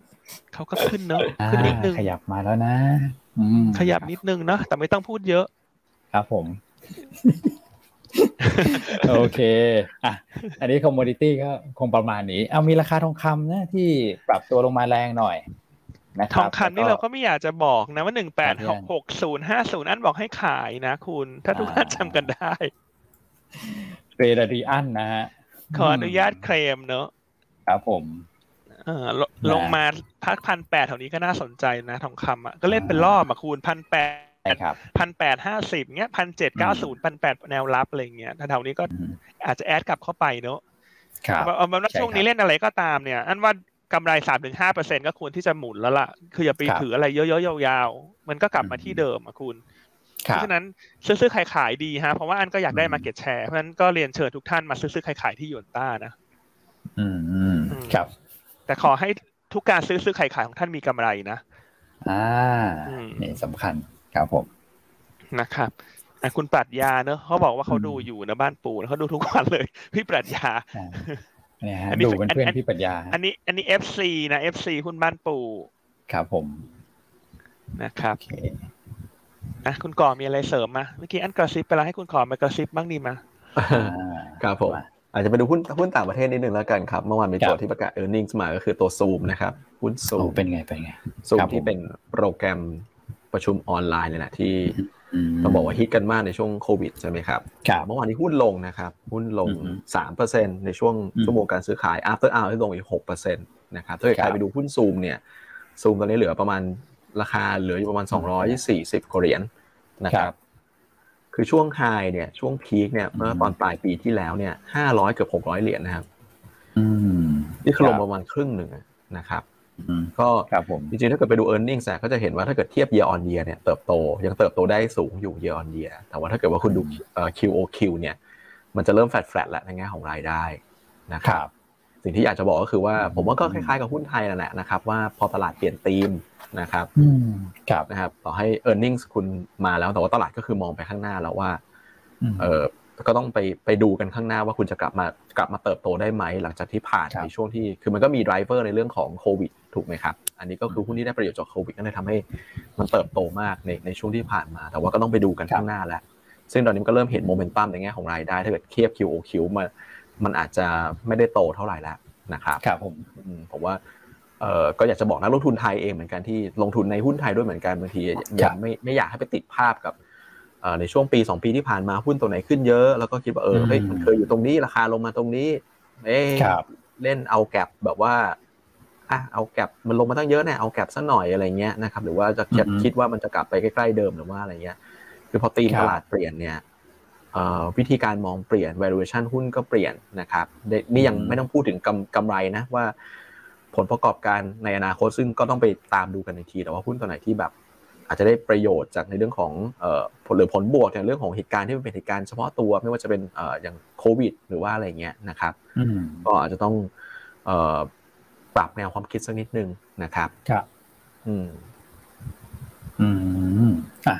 เขาก็ขึ้นเนอะขึ้นนิดนึงขยับมาแล้วนะขยับนิดนึงนะแต่ไม่ต้องพูดเยอะ ครับผม โอเคอะอันนี้ commodity ก็คงประมาณนี้ เอามีราคาทองคำนะที่ปรับตัวลงมาแรงหน่อยนะทองคำนี่เราก็ไม่อยากจะบอกนะว่าหนึ่งแปดหกหกศูนย์ห้าศูนย์อันบอกให้ขายนะคุณ ถ้าทุกท่านจำกันได้เรดีอันนะฮะขออนุญาตเคลมเนอะครับผม เออลงมาพักพันแปดแถวนี้ก็น่าสนใจนะทองคำอะก็เล่นเป็นรอบอะคูณพันแปดพันแปดห้าสิบเงี้ยพันเจ็ดเก้าศูนย์พันแปดแนวรับอะไรเงี้ยแถวนี้ก็อาจจะแอดกลับเข้าไปเนอะเอาเป็นว่าช่วงนี้เล่นอะไรก็ตามเนี่ย อันว่ากำไรสามถึงห้าเปอร์เซ็นก็ควรที่จะหมุนแล้วล่ะ คืออย่าไปถืออะไรเยอะๆยาวๆ มันก็กลับมาที่เดิมอะคุณ เพราะฉะนั้นซื้อๆขายขายดีฮะ เพราะว่าอันก็อยากได้ market share เพราะฉะนั้นก็เรียนเชิญทุกท่านมาซื้อๆขายขายที่หยวนต้านะ อืม ครับ แต่ขอให้ทุกการซื้อซื้อขายขายของท่านมีกำไรนะ อ่านี่สำคัญครับผมนะครับคุณปรัชญาเนอะเขาบอกว่าเขาดูอยู่นะบ้านปูเขาดูทุกวันเลย พี่ปรัชญาเนี่ยดูเป็นเพื่อนพี่ปรัชญา อันนี้ อันนี้ FC นะ FC คุณบ้านปู่ครับผมนะครับอะคุณก่อมีอะไรเสริมมาเมื่อกี้อันกระซิบไปแล้วให้คุณก่อมากระซิบบ้างดีมาครับผม อาจจะไปดูหุ้นหุ้นต่างประเทศนิดนึงแล้วกันครับ เมื่อวานมีตัวที่ประกาศเออร์เน็งมาก็คือตัวซูมนะครับ หุ้นซูมเป็นไง เป็นไงซูมที่เป็นโปรแกรมประชุมออนไลน์เลยนะที่ต้องบอกว่าฮิตกันมากในช่วงโควิดใช่ไหมครับเมื่อวานนี้หุ้นลงนะครับ หุ้นลงสามเปอร์เซ็นในช่วงชั่วโมงการซื้อขาย after hour ที่ลงอีกหกเปอร์เซ็นตนะครับถ้าเกิดใครไปดูหุ้นซูมเนี่ยซูมตอนนี้เหลือประมาณราคาเหลืออยู่ประมาณสองร้อยสี่สิบเหรียญนะครับ คือช่วงไฮเนี่ยช่วงพีคเนี่ยเมื่อตอนปลายปีที่แล้วเนี่ยห้าร้อยเกือบหกร้อยเหรียญนะครับนี่คือลงประมาณครึ่งหนึ่งนะครับก็จริงๆถ้าเกิดไปดู e a r n i n g ก็จะเห็นว่าถ้าเกิดเทียบ year on year เนี่ยเติบโตยังเติบโตได้สูงอยู่ year on year แต่ว่าถ้าเกิดว่าคุณดู QOQ เนี่ย มันจะเริ่ม flat flat แล้วในแง่ของรายได้นะครับ สิ่งที่อยากจะบอกก็คือว่า ผมว่าก็คล้ายๆกับหุ้นไทยนั่นแหละนะครับ ว่าพอตลาดเปลี่ยนธีมนะครับครับนะครับ ต่อให้ e a r n i n g คุณมาแล้วแต่ว่าตลาดก็คือมองไปข้างหน้าแล้วว่าเออก็ต้องไปไปดูกันข้างหน้าว่าคุณจะกลับมากลับมาเติบโตได้ไหม หลังจากที่ผ่านในช่วงที่คือมันก็มี driver ในเรื่องของโควิดถูกไหมครับ อันนี้ก็คือหุ้นที่ได้ประโยชน์จากโควิดก็เลยทำให้มันเติบโตมากในในช่วงที่ผ่านมา แต่ว่าก็ต้องไปดูกันข้างหน้าแล้วซึ่งตอนนี้ก็เริ่มเห็นโมเมนตัมในแง่ของรายได้ถ้าเกิดเทียบ QOQ มา มันอาจจะไม่ได้โตเท่าไหร่แล้วนะครับครับผมผมว่าเออก็อยากจะบอกนักลงทุนไทยเองเหมือนกันที่ลงทุนในหุ้นไทยด้วยเหมือนกันบางทีอยากไม่ไม่อยากให้ไปติดภาพกับในช่วงปีสองปีที่ผ่านมาหุ้นตัวไหนขึ้นเยอะ แล้วก็คิดว่าเออเฮ้ยมันเคยอยู่ตรงนี้ราคาลงมาตรงนี้เอ๊เล่นเอาแก็บแบบว่าอะเอาแก็บมันลงมาตั้งเยอะเนี่ยเอาแก็บสักหน่อยอะไรเงี้ยนะครับหรือว่าจะคิดว่ามันจะกลับไปใกล้ๆเดิมหรือว่าอะไรเงี้ย คือพอตีตลาดเปลี่ยนเนี่ย วิธีการมองเปลี่ยน valuation หุ้นก็เปลี่ยนนะครับนี่ยังไม่ต้องพูดถึงกำกำไรนะว่า ผลประกอบการในอนาคตซึ่งก็ต้องไปตามดูกันในทีแต่ว่าหุ้นตัวไหนที่แบบ อาจจะได้ประโยชน์จากในเรื่องของผลหรือผลบวกในเรื่องของเหตุการณ์ที่มันเป็นเหตุการณ์เฉพาะตัวไม่ว่าจะเป็นอย่างโควิด หรือว่าอะไรเงี้ยนะครับก็อาจจะต้องปรับแนวความคิดสักนิดนึงนะครับครับ อืมอืมอะ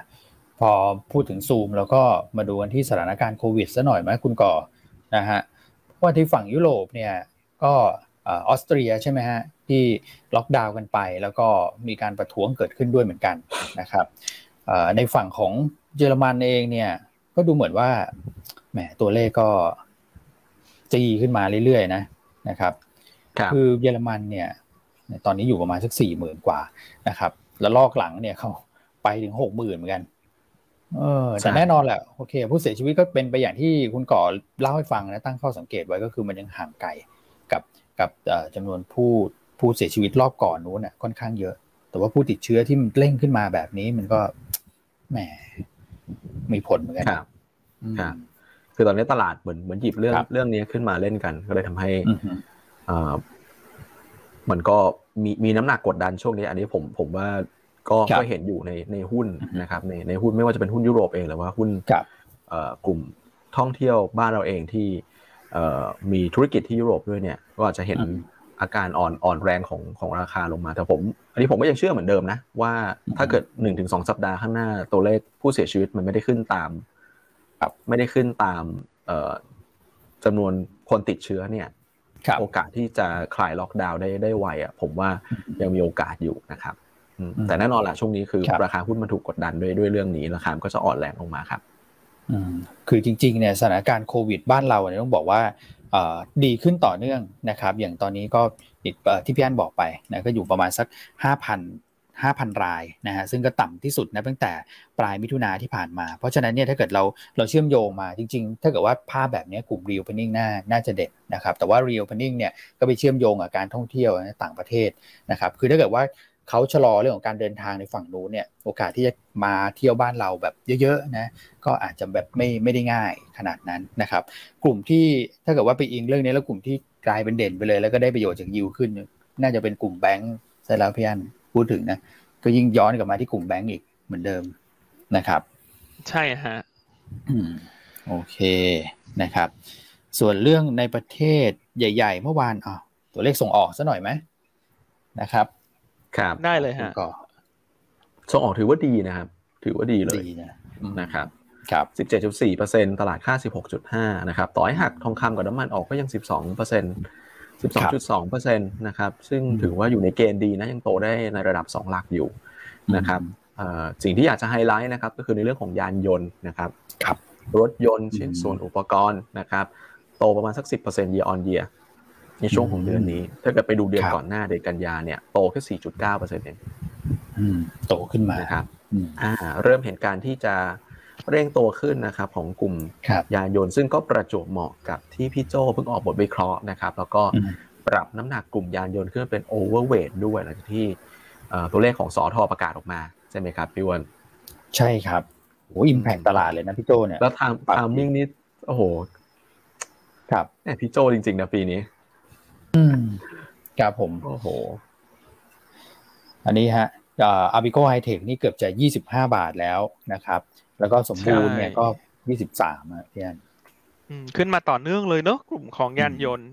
พอพูดถึงซูมแล้วก็มาดูกันที่สถานการณ์โควิดซะหน่อยไหมคุณก่อนะฮะว่าที่ฝั่งยุโรปเนี่ยก็ออสเตรียใช่ไหมฮะที่ล็อกดาวน์กันไป แล้วก็มีการประท้วงเกิดขึ้นด้วยเหมือนกันนะครับในฝั่งของเยอรมันเองเนี่ยก็ดูเหมือนว่าแหมตัวเลขก็จีขึ้นมาเรื่อยๆนะนะครับคือเยอรมันเนี่ยตอนนี้อยู่ประมาณสักสี่หมื่นกว่านะครับ แล้วลอกหลังเนี่ยเขาไปถึงหกหมื่นเหมือนกัน เออแต่แน่นอนแหละโอเค ผู้เสียชีวิตก็เป็นไปอย่างที่คุณก่อเล่าให้ฟังนะตั้งข้อสังเกตไว้ก็คือมันยังห่างไกลกับกับจำนวนผู้ผู้เสียชีวิตรอบก่อนนู้นน่ะค่อนข้างเยอะ แต่ว่าผู้ติดเชื้อที่มันเร่งขึ้นมาแบบนี้มันก็แหมมีผลเหมือนกันครับครับคือตอนนี้ตลาดเหมือนเหมือนหยิบเรื่องเรื่องนี้ขึ้นมาเล่นกัน ก็เลยทำให้อ่ามันก็มีมีน้ำหนักกดดันช่วงนี้ อันนี้ผมผมว่า ก็ก็เห็นอยู่ในในหุ้นนะครับในในหุ้นไม่ว่าจะเป็นหุ้นยุโรปเองหรือว่าหุ้นกลุ่มท่องเที่ยวบ้านเราเองที่มีธุรกิจที่ยุโรปด้วยเนี่ยก็อาจจะเห็นอาการอ่อนอ่อนแรงของของราคาลงมา แต่ผม อันนี้ผมก็ยังเชื่อเหมือนเดิมนะว่าถ้าเกิดหนึ่งถึงสองสัปดาห์ข้างหน้าตัวเลขผู้เสียชีวิตมันไม่ได้ขึ้นตามแบบไม่ได้ขึ้นตามเอ่อจำนวนคนติดเชื้อเนี่ยโอกาสที่จะคลายล็อกดาวน์ได้ได้ไวอะผมว่ายังมีโอกาสอยู่นะครับ แต่แน่นอนแหละช่วงนี้คือราคาหุ้นมันถูกกดดันด้วยด้วยเรื่องนี้ราคาก็จะอ่อนแรงลงมาครับคือจริงๆเนี่ยสถานการณ์โควิดบ้านเราเนี่ยต้องบอกว่าดีขึ้นต่อเนื่องนะครับ อย่างตอนนี้ก็ที่พี่อันบอกไปนะก็อยู่ประมาณสัก 5,000 5,000 รายนะฮะซึ่งก็ต่ำที่สุดนะตั้งแต่ปลายมิถุนาที่ผ่านมา เพราะฉะนั้นเนี่ยถ้าเกิดเราเราเชื่อมโยงมาจริงๆ ถ้าเกิดว่าภาพแบบนี้กลุ่ม real opening น่าน่าจะเด็ดนะครับแต่ว่า real opening เนี่ยก็ไปเชื่อมโยงกับการท่องเที่ยวในต่างประเทศนะครับคือถ้าเกิดว่า เขาชะลอเรื่องของการเดินทางในฝั่งนู้นเนี่ยโอกาสที่จะมาเที่ยวบ้านเราแบบเยอะๆนะก็อาจจะแบบไม่ไม่ได้ง่ายขนาดนั้นนะครับ กลุ่มที่ถ้าเกิดว่าไปอิงเรื่องนี้แล้วกลุ่มที่กลายเป็นเด่นไปเลย แล้วก็ได้ประโยชน์จากยิวขึ้น น่าจะเป็นกลุ่มแบงก์ใช่แล้วพี่อันพูดถึงนะก็ยิ่งย้อนกลับมาที่กลุ่มแบงก์อีกเหมือนเดิมนะครับ ใช่ฮะอืมโอเคนะครับ ส่วนเรื่องในประเทศใหญ่ ๆ เมื่อวานอะตัวเลขส่งออกซะหน่อยไหมนะครับ ครับได้เลยฮะก็ส่งออกถือว่าดีนะครับ ถือว่าดีเลยนะนะครับครับสิบเจ็ดจุดสี่เปอร์เซ็นต์ตลาดคาดสิบหกจุดห้านะครับต่อให้หักทองคำกับน้ำมันออกก็ยังสิบสองเปอร์เซ็นสิบสองจุดสองเปอร์เซ็นต์นะครับซึ่งถือว่าอยู่ในเกณฑ์ดีนะยังโตได้ในระดับสองหลักอยู่นะครับสิ่งที่อยากจะไฮไลท์นะครับก็คือในเรื่องของยานยนต์นะครับครับรถยนต์ชิ้นส่วนอุปกรณ์นะครับโตประมาณสักสิบเปอร์เซ็นต์ year on year ในช่วงของเดือนนี้ ถ้าเกิดไปดูเดือนก่อนหน้าเดือนกันยาเนี่ยโตแค่สี่จุดเก้าเปอร์เซ็นต์เองโตขึ้นมาครับอ่า เริ่มเห็นการที่จะเร่งตัวขึ้นนะครับของกลุ่มยานยนต์ ซึ่งก็ประจวบเหมาะกับที่พี่โจเพิ่งออกบทวิเคราะห์นะครับ แล้วก็ปรับน้ำหนักกลุ่มยานยนต์ขึ้นเป็น overweight ด้วยหลังจากที่ตัวเลขของสอทอประกาศออกมา ใช่ไหมครับพี่อันใช่ครับโอ้ impact ตลาดเลยนะพี่โจเนี่ยแล้วทาง timing นี้โอ้โห ครับพี่โจจริง ๆ นะปีนี้ อืมครับผมโอ้โห อันนี้ฮะอาร์บิโกไฮเทคนี่เกือบจะยี่สิบห้าบาทแล้วนะครับ แล้วก็สมบูรณ์เนี่ยก็ยี่สิบสามอะพี่อันขึ้นมาต่อเนื่องเลยเนาะกลุ่มของยานยนต์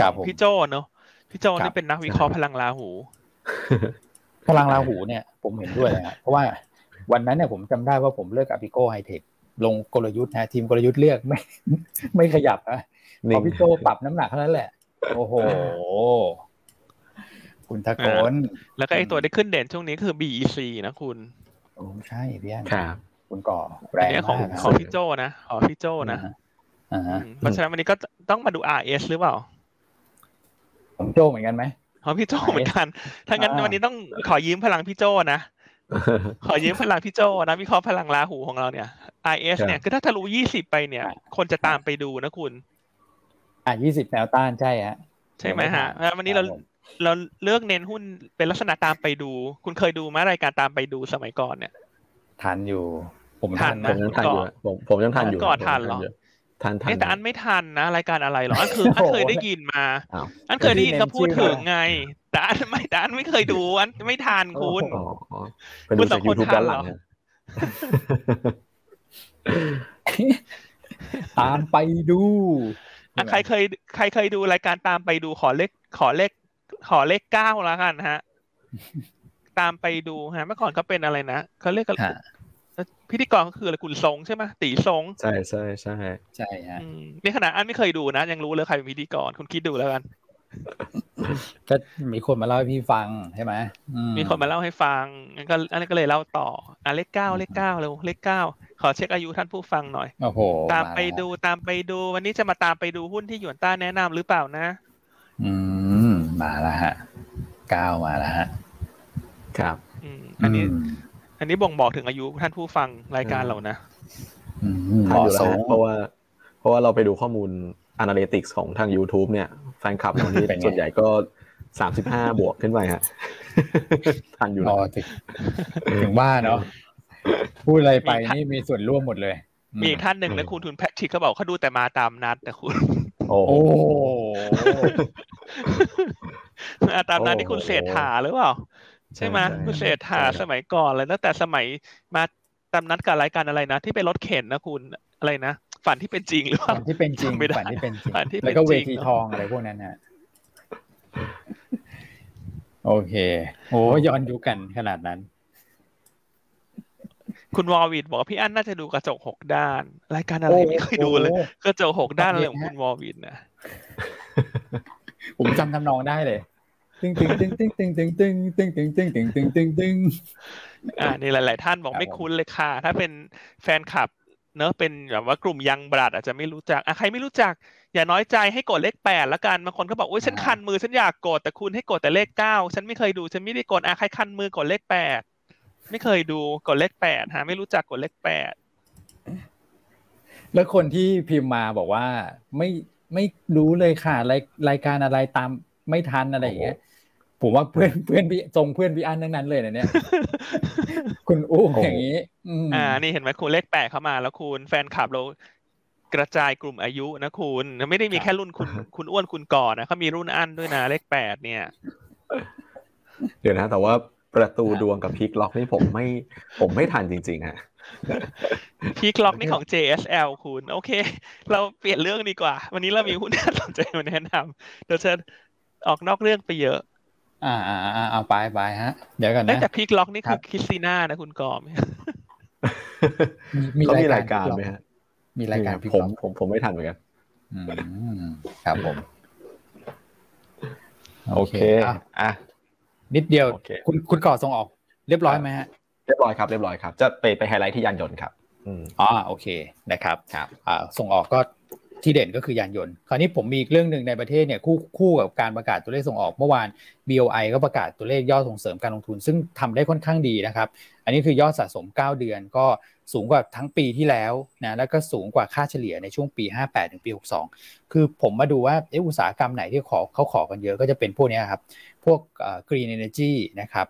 ครับผมพี่โจเนาะพี่โจนี่เป็นนักวิเคราะห์พลังราหู พลังราหูเนี่ย ผมเห็นด้วยนะเพราะว่าวันนั้นเนี่ยผมจำได้ว่าผมเลือกอาปิโกไฮเทคลงกลยุทธ์นะทีมกลยุทธ์เลือกไม่ ไม่ขยับนะพอพี่โจปรับน้ำหนักเท่านั้นแหละ โอ้โห คุณตะโกนแล้วก็ไอตัวได้ขึ้นเด่นช่วงนี้คือ BEC นะคุณ โอ้ใช่พี่อันครับคุณก่อแรงของของพี่โจนะของพี่โจนะเพราะฉะนั้นวันนี้ก็ต้องมาดู RS หรือเปล่าของโจเหมือนกันไหมของพี่โจเหมือนกัน ถ้างั้นวันนี้ต้องขอยืมพลังพี่โจนะขอยืมพลังพี่โจนะวิเคราะห์พลังลาหูของเราเนี่ย RS เนี่ยคือถ้าทะลุยี่สิบไปเนี่ย คนจะตามไปดูนะคุณ อะยี่สิบแนวต้านใช่ฮะใช่ไหมฮะวันนี้เราเราเลือกเน้นหุ้นเป็นลักษณะตามไปดู คุณเคยดูไหมรายการตามไปดูสมัยก่อนเนี่ยทันอยู่ ผมทันผมยังทันอยู่ผมผมยังทันอยู่ก่อนทันหรอทันทันแต่อันไม่ทันนะรายการอะไรหรออันคืออันเคยได้ยินมา อันเคยได้ยินเขาพูดถึงไง แต่อันไม่แต่อันไม่เคยดูอันไม่ทันคุณคุณสองคนทันหรอตามไปดู ใครเคยใครเคยดูรายการตามไปดูขอเลขขอเลขขอเลขเก้าแล้วกันฮะ ตามไปดูฮะ เมื่อก่อนเขาเป็นอะไรนะเขาเรียกกันพิธีกรก็คืออะไรคุณทรงใช่ไหมตีทรงใช่ใช่ใช่ใช่ฮะนี่ขนาดอันไม่เคยดูนะ ยังรู้เลยใครเป็นพิธีกรคุณคิดดูแล้วกัน ก็มีคนมาเล่าให้พี่ฟังใช่ไหมมีคนมาเล่าให้ฟังงั้นก็อันนี้ก็เลยเล่าต่ออะเลขเก้าเลขเก้าเร็วเลขเก้าขอเช็คอายุท่านผู้ฟังหน่อยโอ้โหตามไปดูตามไปดู วันนี้จะมาตามไปดูหุ้นที่หยวนต้าแนะนำหรือเปล่านะ อืมมาแล้วฮะเก้ามาแล้วฮะครับ อืมอันนี้ อันนี้บ่งบอกถึงอายุท่านผู้ฟังรายการเรานะเหมาะสมเพราะว่า เพราะว่าเราไปดูข้อมูล Analytics ของทาง YouTube เนี่ยแฟนคลับเรานี่ส่วนใหญ่ก็สามสิบห้าบวกขึ้นไปฮะทันอยู่นะถึงว่าเนาะพูดอะไรไปนี่มีส่วนร่วมหมดเลย มีอีกท่านหนึ่งนะคุณทุนแพทริกเขาบอกเขาดูแต่มาตามนัดแต่คุณ โอ้มาตามนัดที่คุณเศรษฐาหรือเปล่า ใช่ไหมคุณเศรษฐาสมัยก่อนเลยตั้งแต่สมัยมาตามนัดกับรายการอะไรนะ ที่เป็นรถเข็นนะคุณอะไรนะ ฝันที่เป็นจริงหรือเปล่าฝันที่เป็นจริงฝันที่เป็นจริงแล้วก็เวทีทองอะไรพวกนั้นฮะโอเคโอ้ย้อนยุกันขนาดนั้น คุณวอวิดบอกว่าพี่อันน่าจะดูกระจกหกด้าน รายการอะไรไม่เคยดูเลย กระจกหกด้านเลยของคุณวอวิดนะผมจำทำนองได้เลยตึงตึงตึงตึงตึงตึงตึงตึงตึงตึงตึงตึงตึงตึงอ่านี่หลาย ๆ ท่านบอกไม่คุ้นเลยค่ะ ถ้าเป็นแฟนคลับ เนอะเป็นแบบว่ากลุ่มยังบรัดอาจจะไม่รู้จักอะใครไม่รู้จัก อย่าน้อยใจให้กดเลขแปดละกันบางคนก็บอกโอ้ยฉันคันมือฉันอยากกดแต่คุณให้กดแต่เลขเก้าฉันไม่เคยดูฉันไม่ได้กดอะใครคันมือกดเลขแปดไม่เคยดูกดเลขแปดฮะไม่รู้จักกดเลขแปดแล้วคนที่พิมพ์มาบอกว่าไม่ไม่รู้เลยค่ะรายรายการอะไรตามไม่ทันอะไรอย่างเงี้ย ผมว่าเพื่อนเพื่อนพี่ทรงเพื่อนพี่อันทั้งนั้นเลยนะเนี่ย คุณอู้อย่างนี้อ่า นี่เห็นไหมคุณเลขแปดเข้ามาแล้วคุณแฟนคลับเรากระจายกลุ่มอายุนะคุณไม่ได้มีแค่รุ่นคุณคุณอ้วนคุณก่อนนะเขามีรุ่นอันด้วยนะเลขแปดเนี่ย เดี๋ยวนะ แต่ว่าประตูดวงกับพลิกล็อกนี่ผมไม่ ผมไม่ทันจริงๆฮะพลิกล็อกนี่ของ JSL คุณ โอเค เราเปลี่ยนเรื่องดีกว่า วันนี้เรามีหุ้นน่าสนใจมาแนะนำเดี๋ยวจะออกนอกเรื่องไปเยอะ อ่าอ่าอ่าเอาไปไปฮะ เดี๋ยวกันนะแต่พีคล็อกนี่คือคริสติน่านะคุณกอมมีมีรายการไหมฮะ มีรายการผมผม ผมไม่ทันเหมือนกันครับผม โอเคอะนิดเดียว คุณคุณก่อส่งออก เรียบร้อยไหมฮะ เรียบร้อยครับ เรียบร้อยครับ จะไปไปไฮไลท์ที่ยานยนต์ครับอ๋อโอเคนะครับครับส่งออกก็ ที่เด่นก็คือยานยนต์ คราวนี้ผมมีอีกเรื่องหนึ่งในประเทศเนี่ยคู่คู่กับการประกาศตัวเลขส่งออกเมื่อวาน BOI ก็ประกาศตัวเลขยอดส่งเสริมการลงทุน ซึ่งทำได้ค่อนข้างดีนะครับ อันนี้คือยอดสะสม 9 เดือนก็สูงกว่าทั้งปีที่แล้วนะแล้วก็สูงกว่าค่าเฉลี่ยในช่วงปี 58 ถึงปี 62 คือผมมาดูว่าเอออุตสาหกรรมไหนที่ขอเขาขอกันเยอะก็จะเป็นพวกนี้ครับพวก green energy นะครับ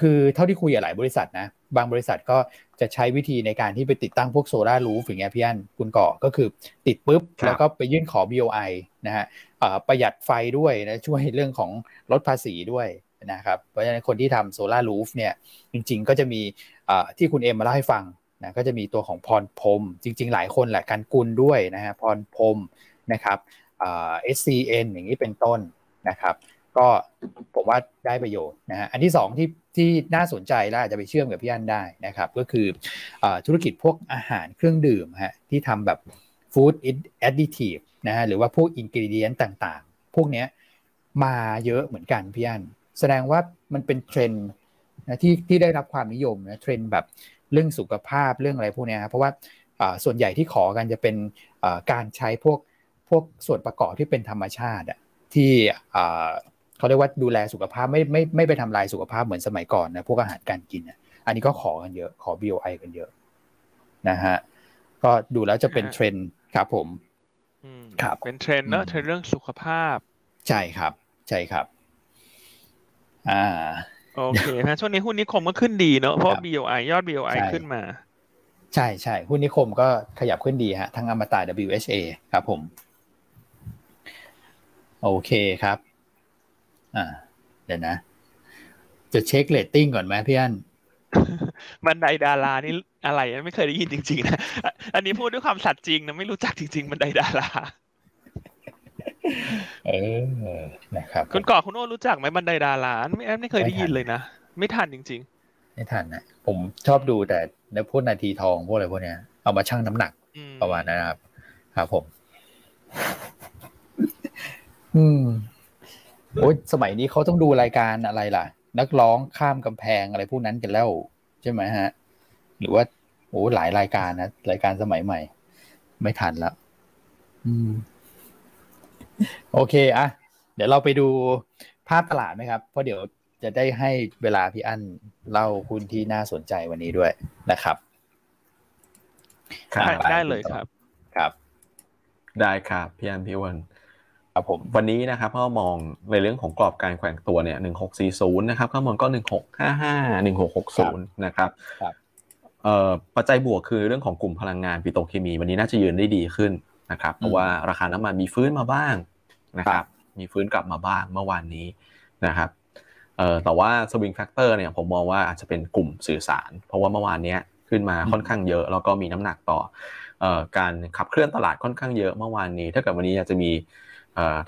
คือเท่าที่คุยกับหลายบริษัทนะ บางบริษัทก็จะใช้วิธีในการที่ไปติดตั้งพวก solar roof อย่างเงี้ยพี่อันคุณก่อก็คือติดปุ๊บ แล้วก็ไปยื่นขอ BOI นะฮะประหยัดไฟด้วยนะช่วยเรื่องของลดภาษีด้วยนะครับเพราะฉะนั้นคนที่ทำ solar roof เนี่ยจริงๆก็จะมีที่คุณเอ็มมาเล่าให้ฟังนะก็จะมีตัวของพรพรหมจริง ๆ หลายคนแหละกันกุลด้วยนะฮะพรพรหมนะครับ SCN อย่างนี้เป็นต้นนะครับ ก็ผมว่าได้ประโยชน์นะฮะอันที่2ที่ที่น่าสนใจแล้วอาจจะไปเชื่อมกับพี่อันได้นะครับ ก็คืออธุรกิจพวกอาหารเครื่องดื่มฮะที่ทำแบบ food additive นะฮะหรือว่าพวก ingredient ต่างๆ พวกเนี้ยมาเยอะเหมือนกันพี่อันแสดงว่ามันเป็นเทรนด์นะที่ที่ได้รับความนิยมนะเทรนด์แบบเรื่องสุขภาพเรื่องอะไรพวกนี้ครับเพราะว่าส่วนใหญ่ที่ขอกันจะเป็นการใช้พวกพวกส่วนประกอบที่เป็นธรรมชาติที่ เขาเรียกว่าดูแลสุขภาพไม่ไม่ไม่ไปทำลายสุขภาพเหมือนสมัยก่อนนะพวกอาหารการกินอันนี้ก็ขอกันเยอะขอ BOI กันเยอะนะฮะก็ดูแล้วจะเป็นเทรนด์ครับผมครับเป็นเทรนด์เนอะเทรนด์เรื่องสุขภาพ ใช่ครับ ใช่ครับ อ่า โอเคนะช่วงนี้หุ้นนิคมก็ขึ้นดีเนอะเพราะ BOI ยอด BOI ขึ้นมา ใช่ใช่หุ้นนิคมก็ขยับขึ้นดีฮะทั้งอมตะ WHA ครับผม โอเคครับ อ่าเดี๋ยวนะ จะเช็คเลตติ้งก่อนไหมพี่อันบันไดดารานี่อะไรไม่เคยได้ยินจริงๆนะอันนี้พูดด้วยความสัตย์จริงนะไม่รู้จักจริงๆบันไดดาราเออนะครับคุณก่อคุณโอ้รู้จักไหมบันไดดาราไม่ไม่เคยได้ยินเลยนะ ไม่ทันจริง ๆ ไม่ทันนะผมชอบดูแต่ในพวกนาทีทองพวกอะไรพวกเนี้ยเอามาชั่งน้ำหนักประมาณนั้นครับ ครับผม อืม โอ้ยสมัยนี้เขาต้องดูรายการอะไรล่ะ นักร้องข้ามกำแพงอะไรพวกนั้นกันแล้ว ใช่ไหมฮะ หรือว่าโอ้หลายรายการนะรายการสมัยใหม่ ไม่ทันแล้วอืม โอเคอะเดี๋ยวเราไปดูภาพตลาดไหมครับ เพราะเดี๋ยวจะได้ให้เวลาพี่อั้นเล่าคุณที่น่าสนใจวันนี้ด้วยนะครับได้เลยครับ ครับ ได้ครับพี่อันพี่วัน ครับผมวันนี้นะครับก็มองในเรื่องของกรอบการแขวงตัวเนี่ยหนึ่งหกสี่ศูนย์นะครับข้างบนก็หนึ่งหกห้าห้าหนึ่งหกหกศูนย์นะครับเอ่อปัจจัยบวกคือเรื่องของกลุ่มพลังงานปิโตรเคมี วันนี้น่าจะยืนได้ดีขึ้นนะครับ เพราะว่าราคาน้ำมันมีฟื้นมาบ้างนะครับ มีฟื้นกลับมาบ้างเมื่อวานนี้นะครับเอ่อแต่ว่า swing factor เนี่ยผมมองว่าอาจจะเป็นกลุ่มสื่อสาร เพราะว่าเมื่อวานนี้ขึ้นมาค่อนข้างเยอะ แล้วก็มีน้ำหนักต่อการขับเคลื่อนตลาดค่อนข้างเยอะเมื่อวานนี้ ถ้าเกิดวันนี้อาจจะมี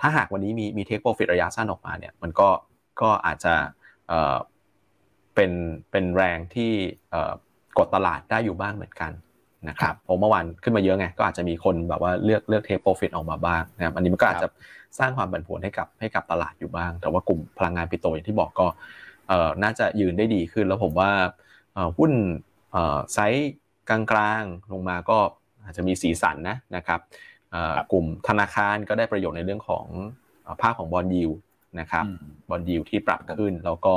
ถ้าหากวันนี้มีมี take profit ระยะสั้นออกมาเนี่ยมันก็ก็อาจจะเป็นเป็นแรงที่กดตลาดได้อยู่บ้างเหมือนกันนะครับผมเมื่อวานขึ้นมาเยอะไงก็อาจจะมีคนแบบว่าเลือกเลือกเทคโปรฟิตออกมาบ้างนะครับอันนี้มันก็อาจจะสร้างความบันผวนให้กับให้กับตลาดอยู่บ้าง แต่ว่ากลุ่มพลังงานปิโตรอย่างที่บอกก็น่าจะยืนได้ดีขึ้น แล้วผมว่าหุ้นไซส์กลางๆลงมาก็อาจจะมีสีสันนะนะครับ กลุ่มธนาคารก็ได้ประโยชน์ในเรื่องของภาคของบอลยิวนะครับบอลยิวที่ปรับขึ้น แล้วก็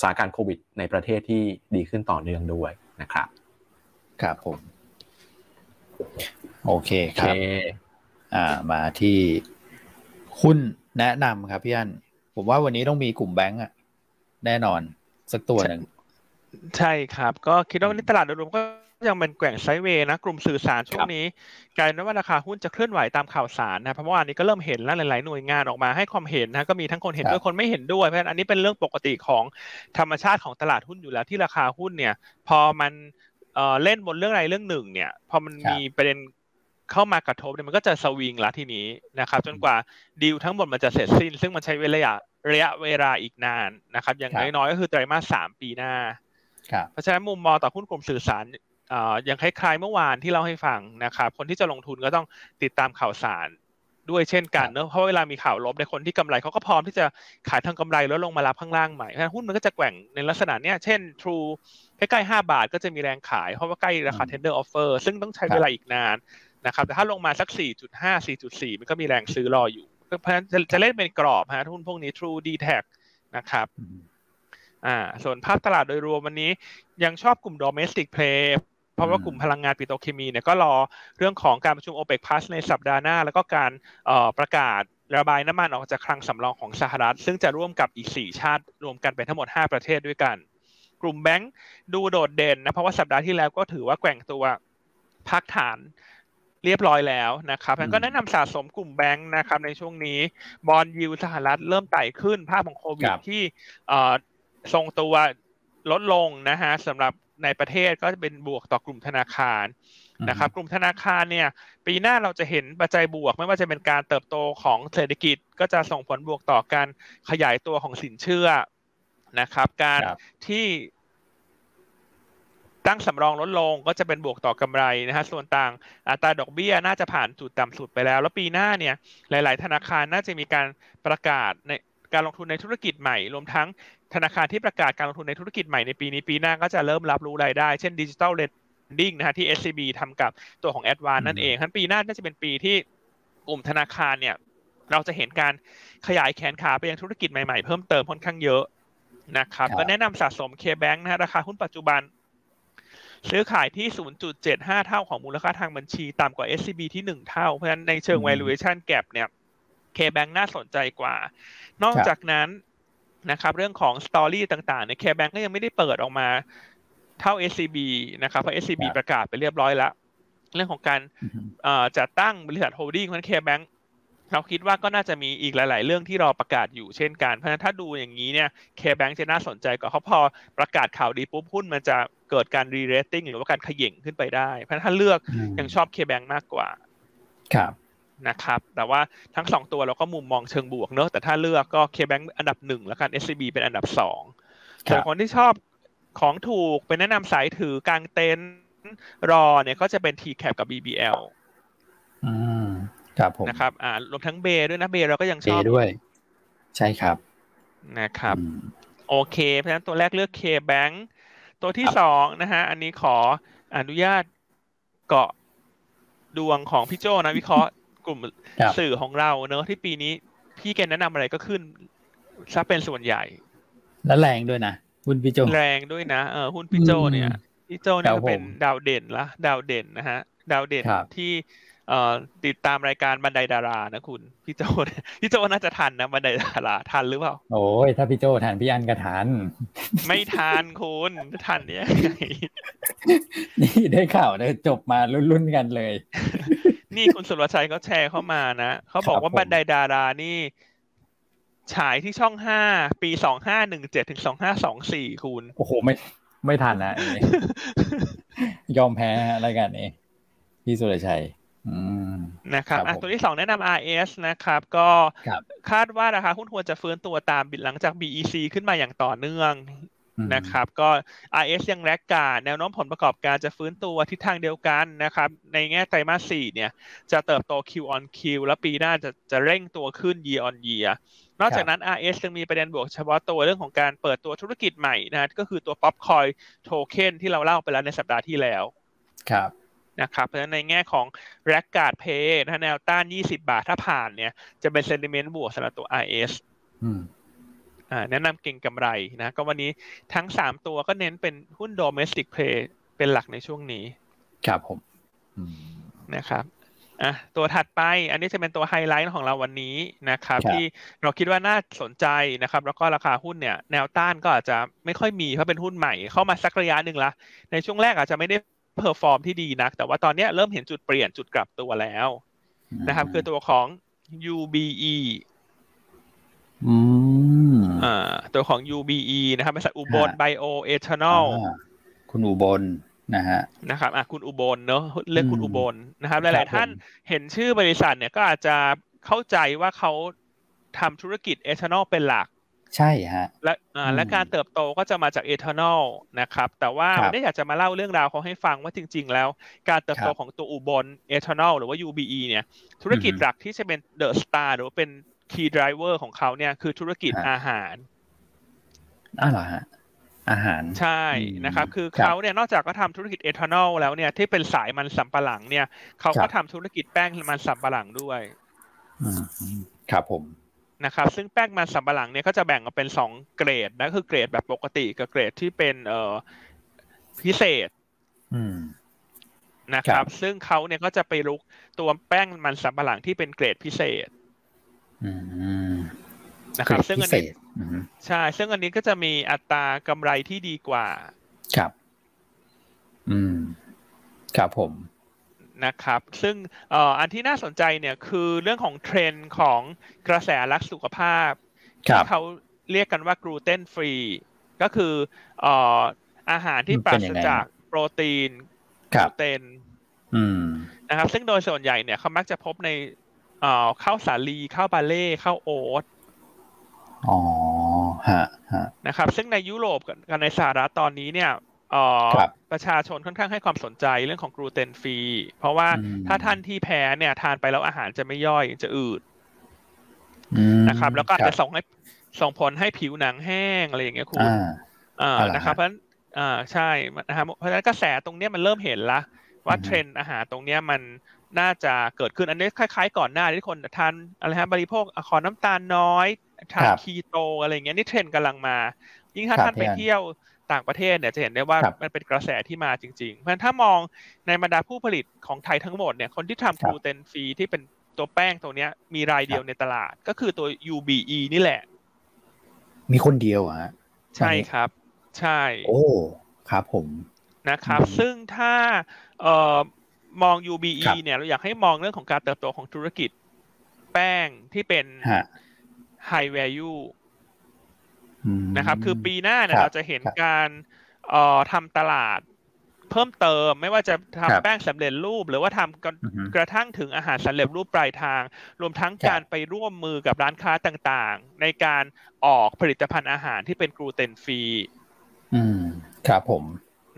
สถานการณ์โควิด ในประเทศที่ดีขึ้นต่อเนื่องด้วยนะครับครับผมโอเคครับอ่ามาที่หุ้นแนะนำครับพี่อันผมว่าวันนี้ต้องมีกลุ่มแบงก์อะแน่นอนสักตัวหนึ่งใช่ครับ ก็คิดว่าวันนี้ตลาดโดยรวมก็ ยังเป็นแกว่งไซด์เวย์นะกลุ่มสื่อสารช่วงนี้กลายเป็นว่าราคาหุ้นจะเคลื่อนไหวตามข่าวสารนะเพราะว่าอันนี้ก็เริ่มเห็นแล้วหลาย ๆ หน่วยงานออกมาให้ความเห็นนะก็มีทั้งคนเห็นด้วยคนไม่เห็นด้วยเพราะฉะนั้นอันนี้เป็นเรื่องปกติของธรรมชาติของตลาดหุ้นอยู่แล้วที่ราคาหุ้นเนี่ย พอมันเล่นบนเรื่องอะไรเรื่องหนึ่งเนี่ยพอมันมีประเด็นเข้ามากระทบเนี่ยมันก็จะสวิงละทีนี้นะครับจนกว่าดีลทั้งหมดมันจะเสร็จสิ้น ซึ่งมันใช้เวลาระยะเวลาอีกนานนะครับอย่างน้อยๆก็คือไตรมาสสามปีหน้าเพราะฉะนั้นมุมมองต่อหุ้นกลุ่มสื่อสาร อย่างคล้ายๆเมื่อวานที่เล่าให้ฟังนะครับคนที่จะลงทุนก็ต้องติดตามข่าวสารด้วยเช่นกันเนอะเพราะเวลามีข่าวลบในคนที่กำไรเขาก็พร้อมที่จะขายทางกำไรแล้วลงมารับข้างล่างใหม่เพราะหุ้นมันก็จะแกว่งในลักษณะเนี้ยเช่น True ใกล้ๆห้าบาทก็จะมีแรงขายเพราะว่าใกล้ราคา tender offer ซึ่งต้องใช้เวลาอีกนานนะครับแต่ถ้าลงมาสัก 4.5 4.4 มันก็มีแรงซื้อรออยู่ เพราะฉะนั้นจะเล่นเป็นกรอบฮะหุ้นพวกนี้ True d t a c นะครับอ่าส่วนภาพตลาดโดยรวมวันนี้ยังชอบกลุ่ม domestic play เพราะว่ากลุ่มพลังงานปิโตรเคมีเนี่ยก็รอเรื่องของการประชุม OPEC Plus ในสัปดาห์หน้า แล้วก็การประกาศระบายน้ำมันออกจากคลังสำรองของสหรัฐ ซึ่งจะร่วมกับอีก 4 ชาติรวมกันเป็นทั้งหมด 5 ประเทศด้วยกัน กลุ่มแบงค์ดูโดดเด่นนะเพราะว่าสัปดาห์ที่แล้วก็ถือว่าแกว่งตัวพักฐานเรียบร้อยแล้วนะครับก็แนะนำสะสมกลุ่มแบงค์นะครับในช่วงนี้บอลยูสหรัฐเริ่มไต่ขึ้นภาพของโควิดที่ทรงตัวลดลงนะฮะสำหรับ ในประเทศก็จะเป็นบวกต่อกลุ่มธนาคารนะครับกลุ่มธนาคารเนี่ยปีหน้าเราจะเห็นปัจจัยบวก ไม่ว่าจะเป็นการเติบโตของเศรษฐกิจก็จะส่งผลบวกต่อการขยายตัวของสินเชื่อนะครับ การที่ตั้งสำรองลดลงก็จะเป็นบวกต่อกำไรนะฮะส่วนต่างอัตราดอกเบี้ยน่าจะผ่านจุดต่ำสุดไปแล้ว แล้วปีหน้าเนี่ยหลาย ๆ ธนาคารน่าจะมีการประกาศในการลงทุนในธุรกิจใหม่ รวมทั้ง ธนาคารที่ประกาศการลงทุนในธุรกิจใหม่ในปีนี้ปีหน้าก็จะเริ่มรับรู้รายได้ เช่นดิจิทัลเลนดิ้งนะฮะที่ SCB ทำกับตัวของ a d v a n c e นั่นเองฉะนั้นปีหน้าน่าจะเป็นปีที่กลุ่มธนาคารเนี่ย เราจะเห็นการขยายแขนขาไปยังธุรกิจใหม่ๆ เพิ่มเติมค่อนข้างเยอะนะครับก็แนะนำสะสม KBank นะฮะราคาหุ้นปัจจุบัน ซื้อขายที่ 0.75 เท่าของมูลค่าทางบัญชีต่ำกว่า SCB ที่ 1 เท่า เพราะฉะนั้นในเชิง valuation gap เนี่ย KBank น่าสนใจกว่า นอกจากนั้น นะครับ เรื่องของ story ต่างๆใน KBank ก็ยังไม่ได้เปิดออกมาเท่า SCB นะครับ เพราะ SCB ประกาศไปเรียบร้อยแล้ว เรื่องของการจัดตั้งบริษัท holding ของ KBank เราคิดว่าก็น่าจะมีอีกหลาย ๆ เรื่องที่รอประกาศอยู่เช่นกัน เพราะฉะนั้นถ้าดูอย่างนี้เนี่ย KBank จะน่าสนใจกว่าเขาพอประกาศข่าวดีปุ๊บหุ้นมันจะเกิดการ re-rating หรือว่าการเขย่งขึ้นไปได้ เพราะฉะนั้นถ้าเลือกยังชอบ KBank มากกว่า ครับ นะครับ แต่ว่าทั้งสองตัวเราก็มุมมองเชิงบวกเนอะแต่ถ้าเลือกก็ KBank อันดับหนึ่งแล้วกัน SCB เป็นอันดับสองส่วนคนที่ชอบของถูกเป็นแนะนำสายถือกลางเต็นท์รอเนี่ยก็จะเป็น TCAP กับ BBL อืมครับผมนะครับ อ่ารวมทั้งเบด้วยนะเบเราก็ยังชอบด้วย ใช่ครับนะครับ โอเค เพราะฉะนั้นตัวแรกเลือก KBank ตัวที่สองนะฮะ อันนี้ขออนุญาตเกาะดวงของพี่โจนะวิเคราะห์ กลุ่มสื่อของเราเนอะที่ปีนี้พี่แกแนะนำอะไรก็ขึ้นซะเป็นส่วนใหญ่ และแรงด้วยนะหุ้นพี่โจแรงด้วยนะเออหุ้นพี่โจเนี่ยพี่โจเนี่ยเป็นดาวเด่นละดาวเด่นนะฮะ ดาวเด่นที่เอ่อติดตามรายการบันไดดารานะคุณพี่โจพี่โจน่าจะทันนะบันไดดาราทันหรือเปล่าโอ้ยถ้าพี่โจทันพี่อันก็ทัน ไม่ทันคุณทันเนี่ยนี่ได้ข่าวได้จบมารุ่นๆกันเลย นี่คุณสุรชัยเขาแชร์เข้ามานะเขาบอกว่าบันไดดารานี่ ฉายที่ช่องห้าปีสองห้าหนึ่งเจ็ดถึงสองห้าสองสี่คุณโอ้โหไม่ไม่ทันนะยอมแพ้รายการนี้ พี่สุรชัยอนะครับตัวที่สองแนะนำ RS นะครับ ก็คาดว่าราคาหุ้นควรจะฟื้นตัวตามหลังจาก BEC ขึ้นมาอย่างต่อเนื่อง นะครับ ก็ RS ยังแรกกาแนวโน้มผลประกอบการจะฟื้นตัวทิศทางเดียวกันนะครับ ในแง่ไตรมาส 4 เนี่ย จะเติบโต Q on Q แล้วปีหน้าจะจะเร่งตัวขึ้น year on year นอกจากนั้น RS ยังมีประเด็นบวกเฉพาะตัวเรื่องของการเปิดตัวธุรกิจใหม่นะก็คือตัว Popcoin Token ที่เราเล่าไปแล้วในสัปดาห์ที่แล้วครับนะครับเพราะฉะนั้นในแง่ของ r a c g a r d Pay ถ้าแนวต้าน 20 บาทถ้าผ่านเนี่ย จะเป็นเซนติเมนต์บวกสำหรับตัว RS อ่า แนะนำเก่งกำไรนะก็วันนี้ทั้ง 3 ตัวก็เน้นเป็นหุ้น domestic play เป็นหลักในช่วงนี้ ครับผมนะครับอะตัวถัดไปอันนี้จะเป็นตัวไฮไลท์ของเราวันนี้นะครับที่เราคิดว่าน่าสนใจนะครับ แล้วก็ราคาหุ้นเนี่ย แนวต้านก็อาจจะไม่ค่อยมีเพราะเป็นหุ้นใหม่เข้ามาสักระยะหนึ่งละในช่วงแรกอาจจะไม่ได้ perform ที่ดีนัก แต่ว่าตอนนี้เริ่มเห็นจุดเปลี่ยนจุดกลับตัวแล้วนะครับ คือตัวของ UBE อ่า ตัวของ UBE นะครับบริษัทอุบลไบโอเอทานอลคุณอุบลนะฮะนะครับอะคุณอุบลเนอะเรียกคุณอุบลนะครับหลายๆท่านเห็นชื่อบริษัทเนี่ยก็อาจจะเข้าใจว่าเขาทำธุรกิจเอทานอลเป็นหลัก ใช่ฮะและอ่าและการเติบโตก็จะมาจากเอทานอลนะครับ แต่ว่าวันนี้อยากจะมาเล่าเรื่องราวเขาให้ฟังว่าจริง ๆ แล้ว การเติบโตของตัวอุบลเอทานอลหรือว่า UBE เนี่ย ธุรกิจหลักที่จะเป็น the star หรือว่าเป็น key driver ของเขาเนี่ยคือธุรกิจอาหารอ้าวเหรอฮะอาหารใช่นะครับ คือเขาเนี่ยนอกจากก็ทำธุรกิจเอทานอลแล้วเนี่ยที่เป็นสายมันสำปะหลังเนี่ยเขาก็ทำธุรกิจแป้งมันสำปะหลังด้วยครับผมนะครับ ซึ่งแป้งมันสำปะหลังเนี่ยก็จะแบ่งออกเป็นสองเกรดนะคือเกรดแบบปกติกับเกรดที่เป็นเอ่อพิเศษนะครับ ซึ่งเขาเนี่ยก็จะไปลุกตัวแป้งมันสำปะหลังที่เป็นเกรดพิเศษ นะครับซึ่งอันนี้ใช่ ซึ่งอันนี้ก็จะมีอัตรากำไรที่ดีกว่า ครับ อืม ครับผมนะครับ ซึ่งอันที่น่าสนใจเนี่ยคือเรื่องของเทรนด์ของกระแสรักสุขภาพที่เขาเรียกกันว่ากลูเตนฟรี ก็คืออาหารที่ปราศจากโปรตีนกลูเตนนะครับ ซึ่งโดยส่วนใหญ่เนี่ยเขามักจะพบใน ข้าวสาลีข้าวบาเล่ข้าวโอ๊ตอ๋อฮะฮะนะครับ ซึ่งในยุโรปกับในสหรัฐตอนนี้เนี่ยประชาชนค่อนข้างให้ความสนใจเรื่องของกลูเตนฟรี เพราะว่าถ้าท่านที่แพ้เนี่ยทานไปแล้วอาหารจะไม่ย่อยจะอืดนะครับ แล้วก็จะส่งให้ส่งผลให้ผิวหนังแห้งอะไรอย่างเงี้ยคุณอ่านะครับ เพราะฉะนั้นอ่าใช่นะครับเพราะฉะนั้นกระแสตรงเนี้ยมันเริ่มเห็นละว่าเทรนด์อาหารตรงเนี้ยมัน น่าจะเกิดขึ้นอันนี้คล้ายๆ ก่อนหน้าที่คนทานอะไรฮะบริโภคขอน้ำตาลน้อยทานคีโตอะไรเงี้ยนี่เทรนด์กำลังมา ยิ่งถ้าท่านไปเที่ยวต่างประเทศเนี่ยจะเห็นได้ว่ามันเป็นกระแสที่มาจริงๆ เพราะฉะนั้นถ้ามองในบรรดาผู้ผลิตของไทยทั้งหมดเนี่ยคนที่ทำ gluten free ที่เป็นตัวแป้งตัวเนี้ย มีรายเดียวในตลาดก็คือตัว UBE นี่แหละ มีคนเดียวอะใช่ครับ ใช่ โอ้ครับผมนะครับ ซึ่งถ้าเอ่อ มอง UBE เนี่ยเราอยากให้มองเรื่องของการเติบโตของธุรกิจ แป้งที่เป็น high value นะครับ คือปีหน้าเนี่ยเราจะเห็นการเอ่อทำตลาดเพิ่มเติมไม่ว่าจะทำแป้งสำเร็จรูป หรือว่าทำกระทั่งถึงอาหารสำเร็จรูปปลายทาง รวมทั้งการไปร่วมมือกับร้านค้าต่างๆ ในการออกผลิตภัณฑ์อาหารที่เป็นกลูเตนฟรี อืม ครับผม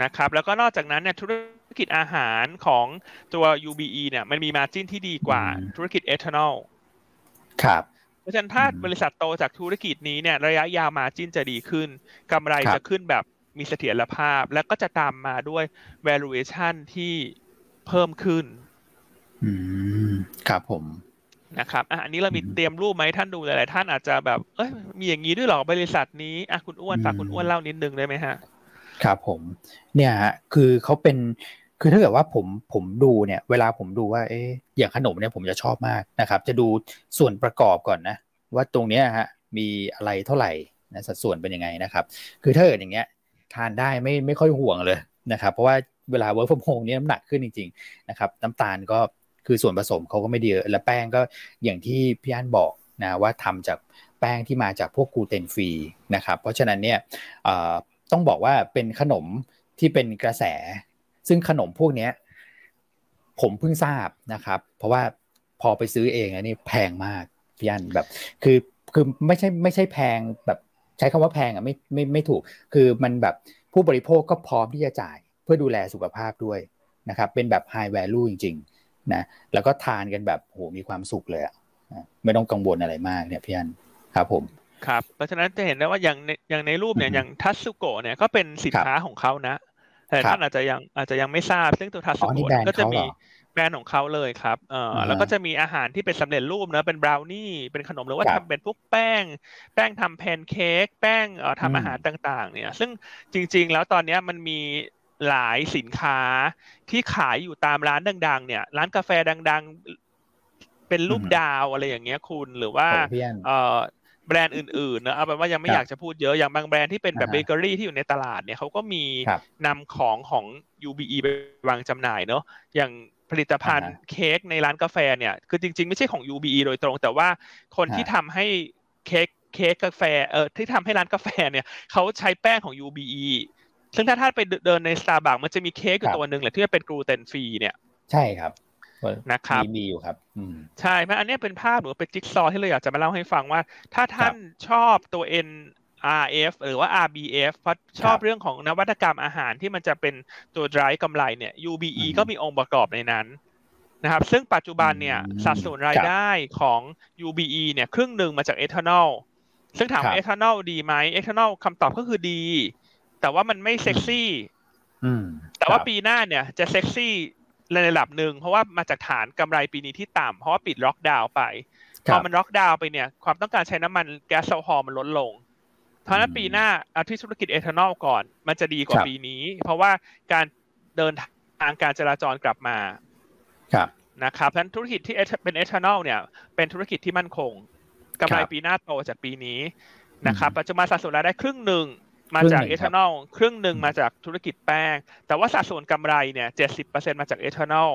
นะครับ แล้วก็นอกจากนั้นเนี่ยธุร กิจอาหารของตัว UBE เนี่ยมันมีมาจิ้นที่ดีกว่าธุรกิจเอทานอลครับเพราะฉะนั้นถ้าบริษัทโตจากธุรกิจนี้เนี่ยระยะยาวมาจิ้นจะดีขึ้นกำไรจะขึ้นแบบมีเสถียรภาพ แล้วก็จะตามมาด้วย valuation ที่เพิ่มขึ้น อืมครับผมนะครับอันนี้เรามีเตรียมรูปไหมท่านดูหลายๆท่านอาจจะแบบ เอ้ยมีอย่างนี้ด้วยหรอบริษัทนี้อะคุณอ้วนฝากคุณอ้วนเล่านิดนึงได้ไหมฮะ ครับผม เนี่ยฮะคือเขาเป็น คือถ้าเกิดว่าผมผมดูเนี่ยเวลาผมดูว่าเอ๊อย่างขนมเนี่ยผมจะชอบมากนะครับ จะดูส่วนประกอบก่อนนะ ว่าตรงเนี้ยฮะมีอะไรเท่าไหร่นะสัดส่วนเป็นยังไงนะครับ คือถ้าเกิดอย่างเงี้ยทานได้ไม่ไม่ค่อยห่วงเลยนะครับ เพราะว่าเวลา work from home เนี่ยน้ำหนักขึ้นจริงๆนะครับน้ำตาลก็คือส่วนผสมเขาก็ไม่ดีและแป้งก็อย่างที่พี่อันบอกนะว่าทำจากแป้งที่มาจากพวก gluten free นะครับ เพราะฉะนั้นเนี่ยต้องบอกว่าเป็นขนมที่เป็นกระแส ซึ่งขนมพวกนี้ผมเพิ่งทราบนะครับ เพราะว่าพอไปซื้อเองอันนี้แพงมากพี่อันแบบ คือคือไม่ใช่ไม่ใช่แพงแบบใช้คำว่าแพงอะไม่ไม่ไม่ถูก คือมันแบบผู้บริโภคก็พร้อมที่จะจ่ายเพื่อดูแลสุขภาพด้วยนะครับ เป็นแบบ high value จริงๆนะแล้วก็ทานกันแบบโหมีความสุขเลยอะไม่ต้องกังวลอะไรมากเนี่ยพี่อันครับผมครับเพราะฉะนั้นจะเห็นได้ว่าอย่างในอย่างในรูปเนี่ยอย่างทัสสุโกะเนี่ยก็เป็นสินค้าของเขานะ แต่ท่านอาจจะยังอาจจะยังไม่ทราบ ซึ่งตัวทัสสุโกะก็จะมีแบรนด์ของเขาเลยครับเออแล้วก็จะมีอาหารที่เป็นสำเร็จรูปนะเป็นบราวนี่ เป็นขนมหรือว่าทำเป็นพวกแป้ง แป้งทำแพนเค้ก แป้งเอ่อทำอาหารต่าง ๆ เนี่ย ซึ่งจริง ๆ แล้วตอนนี้มันมีหลายสินค้าที่ขายอยู่ตามร้านดัง ๆ เนี่ย ร้านกาแฟดัง ๆ เป็นรูปดาวอะไรอย่างเงี้ยคุณ หรือว่า เอ่อ แบรนด์อื่นๆนะเอาเป็นว่ายังไม่อยากจะพูดเยอะอย่างบางแบรนด์ที่เป็นแบบเบเกอรี่ที่อยู่ในตลาดเนี่ยเขาก็มีนำของของ UBE ไปวางจำหน่ายเนาะอย่างผลิตภัณฑ์เค้กในร้านกาแฟเนี่ยคือจริง ๆ ไม่ใช่ของ UBE โดยตรง แต่ว่าคนที่ทำให้เค้กเค้กกาแฟเอ่อที่ทำให้ร้านกาแฟเนี่ยเขาใช้แป้งของ UBE ซึ่งถ้าท่านไปเดินในสตาร์บัคมันจะมีเค้กอยู่ตัวหนึ่งแหละที่เป็นกลูเตนฟรีเนี่ย ใช่ครับ นะครับมีอยู่ครับใช่ไหมอันนี้เป็นภาพหรือเป็นจิ๊กซอที่เราอยากจะมาเล่าให้ฟังว่า ถ้าท่านชอบตัว N RF หรือว่า RBF เพราะชอบเรื่องของนวัตกรรมอาหารที่มันจะเป็นตัว drive กำไรเนี่ย UBE ก็มีองค์ประกอบในนั้นนะครับ ซึ่งปัจจุบันเนี่ยสัดส่วนรายได้ของ UBE เนี่ยครึ่งหนึ่งมาจากเอทานอลซึ่งถามว่าเอทานอลดีไหมเอทานอลคำตอบก็คือดี แต่ว่ามันไม่เซ็กซี่แต่ว่าปีหน้าเนี่ยจะเซ็กซี่ ในระดับหนึ่งเพราะว่ามาจากฐานกำไรปีนี้ที่ต่ำเพราะว่าปิดล็อกดาวน์ไปพอมันล็อกดาวน์ไปเนี่ยความต้องการใช้น้ำมันแก๊สโซฮอลมันลดลงเพราะนั้นปีหน้าเอาที่ธุรกิจเอทานอลก่อน มันจะดีกว่าปีนี้ เพราะว่าการเดินทางการจราจรกลับมาครับนะครับเพราะนั้นธุรกิจที่เป็นเอทานอลเนี่ย เป็นธุรกิจที่มั่นคงกำไรปีหน้าโตจากปีนี้นะครับปัจจุบันสัดส่วนรายได้ครึ่งหนึ่ง มาจากเอทานอลครึ่งหนึ่งมาจากธุรกิจแป้ง แต่ว่าสัดส่วนกำไรเนี่ยเจ็ดสิบเปอร์เซ็นมาจากเอทานอล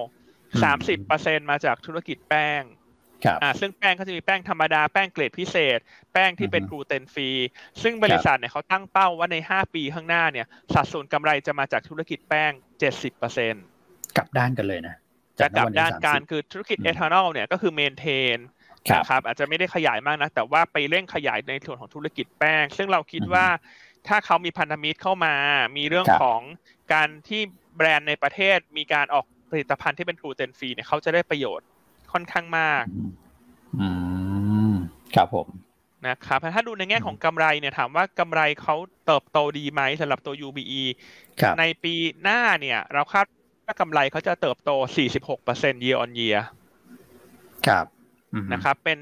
สามสิบเปอร์เซ็นมาจากธุรกิจแป้งอ่าซึ่งแป้งเขาจะมีแป้งธรรมดาแป้งเกรดพิเศษ แป้งที่เป็น gluten free ซึ่งบริษัทเนี่ยเขาตั้งเป้าว่าในห้าปีข้างหน้าเนี่ยสัดส่วนกำไรจะมาจากธุรกิจแป้งเจ็ดสิบเปอร์เซ็นต์กลับด้านกันเลยนะจะกลับด้านกันคือธุรกิจเอทานอลเนี่ยก็คือ maintain นะครับอาจจะไม่ได้ขยายมากนะ แต่ว่าไปเร่งขยายในส่วนของธุรกิจแป้ง ซึ่งเราคิดว่า ถ้าเขามีพันธมิตรเข้ามา มีเรื่องของการที่แบรนด์ในประเทศมีการออกผลิตภัณฑ์ที่เป็นกลูเตนฟรีเนี่ยเขาจะได้ประโยชน์ค่อนข้างมาก อืม ครับผมนะครับถ้าดูในแง่ของกำไรเนี่ยถามว่ากำไรเขาเติบโตดีไหมสำหรับตัว UBE ในปีหน้าเนี่ย เราคาดว่ากำไรเขาจะเติบโต 46% year on year ครับนะครับ เป็น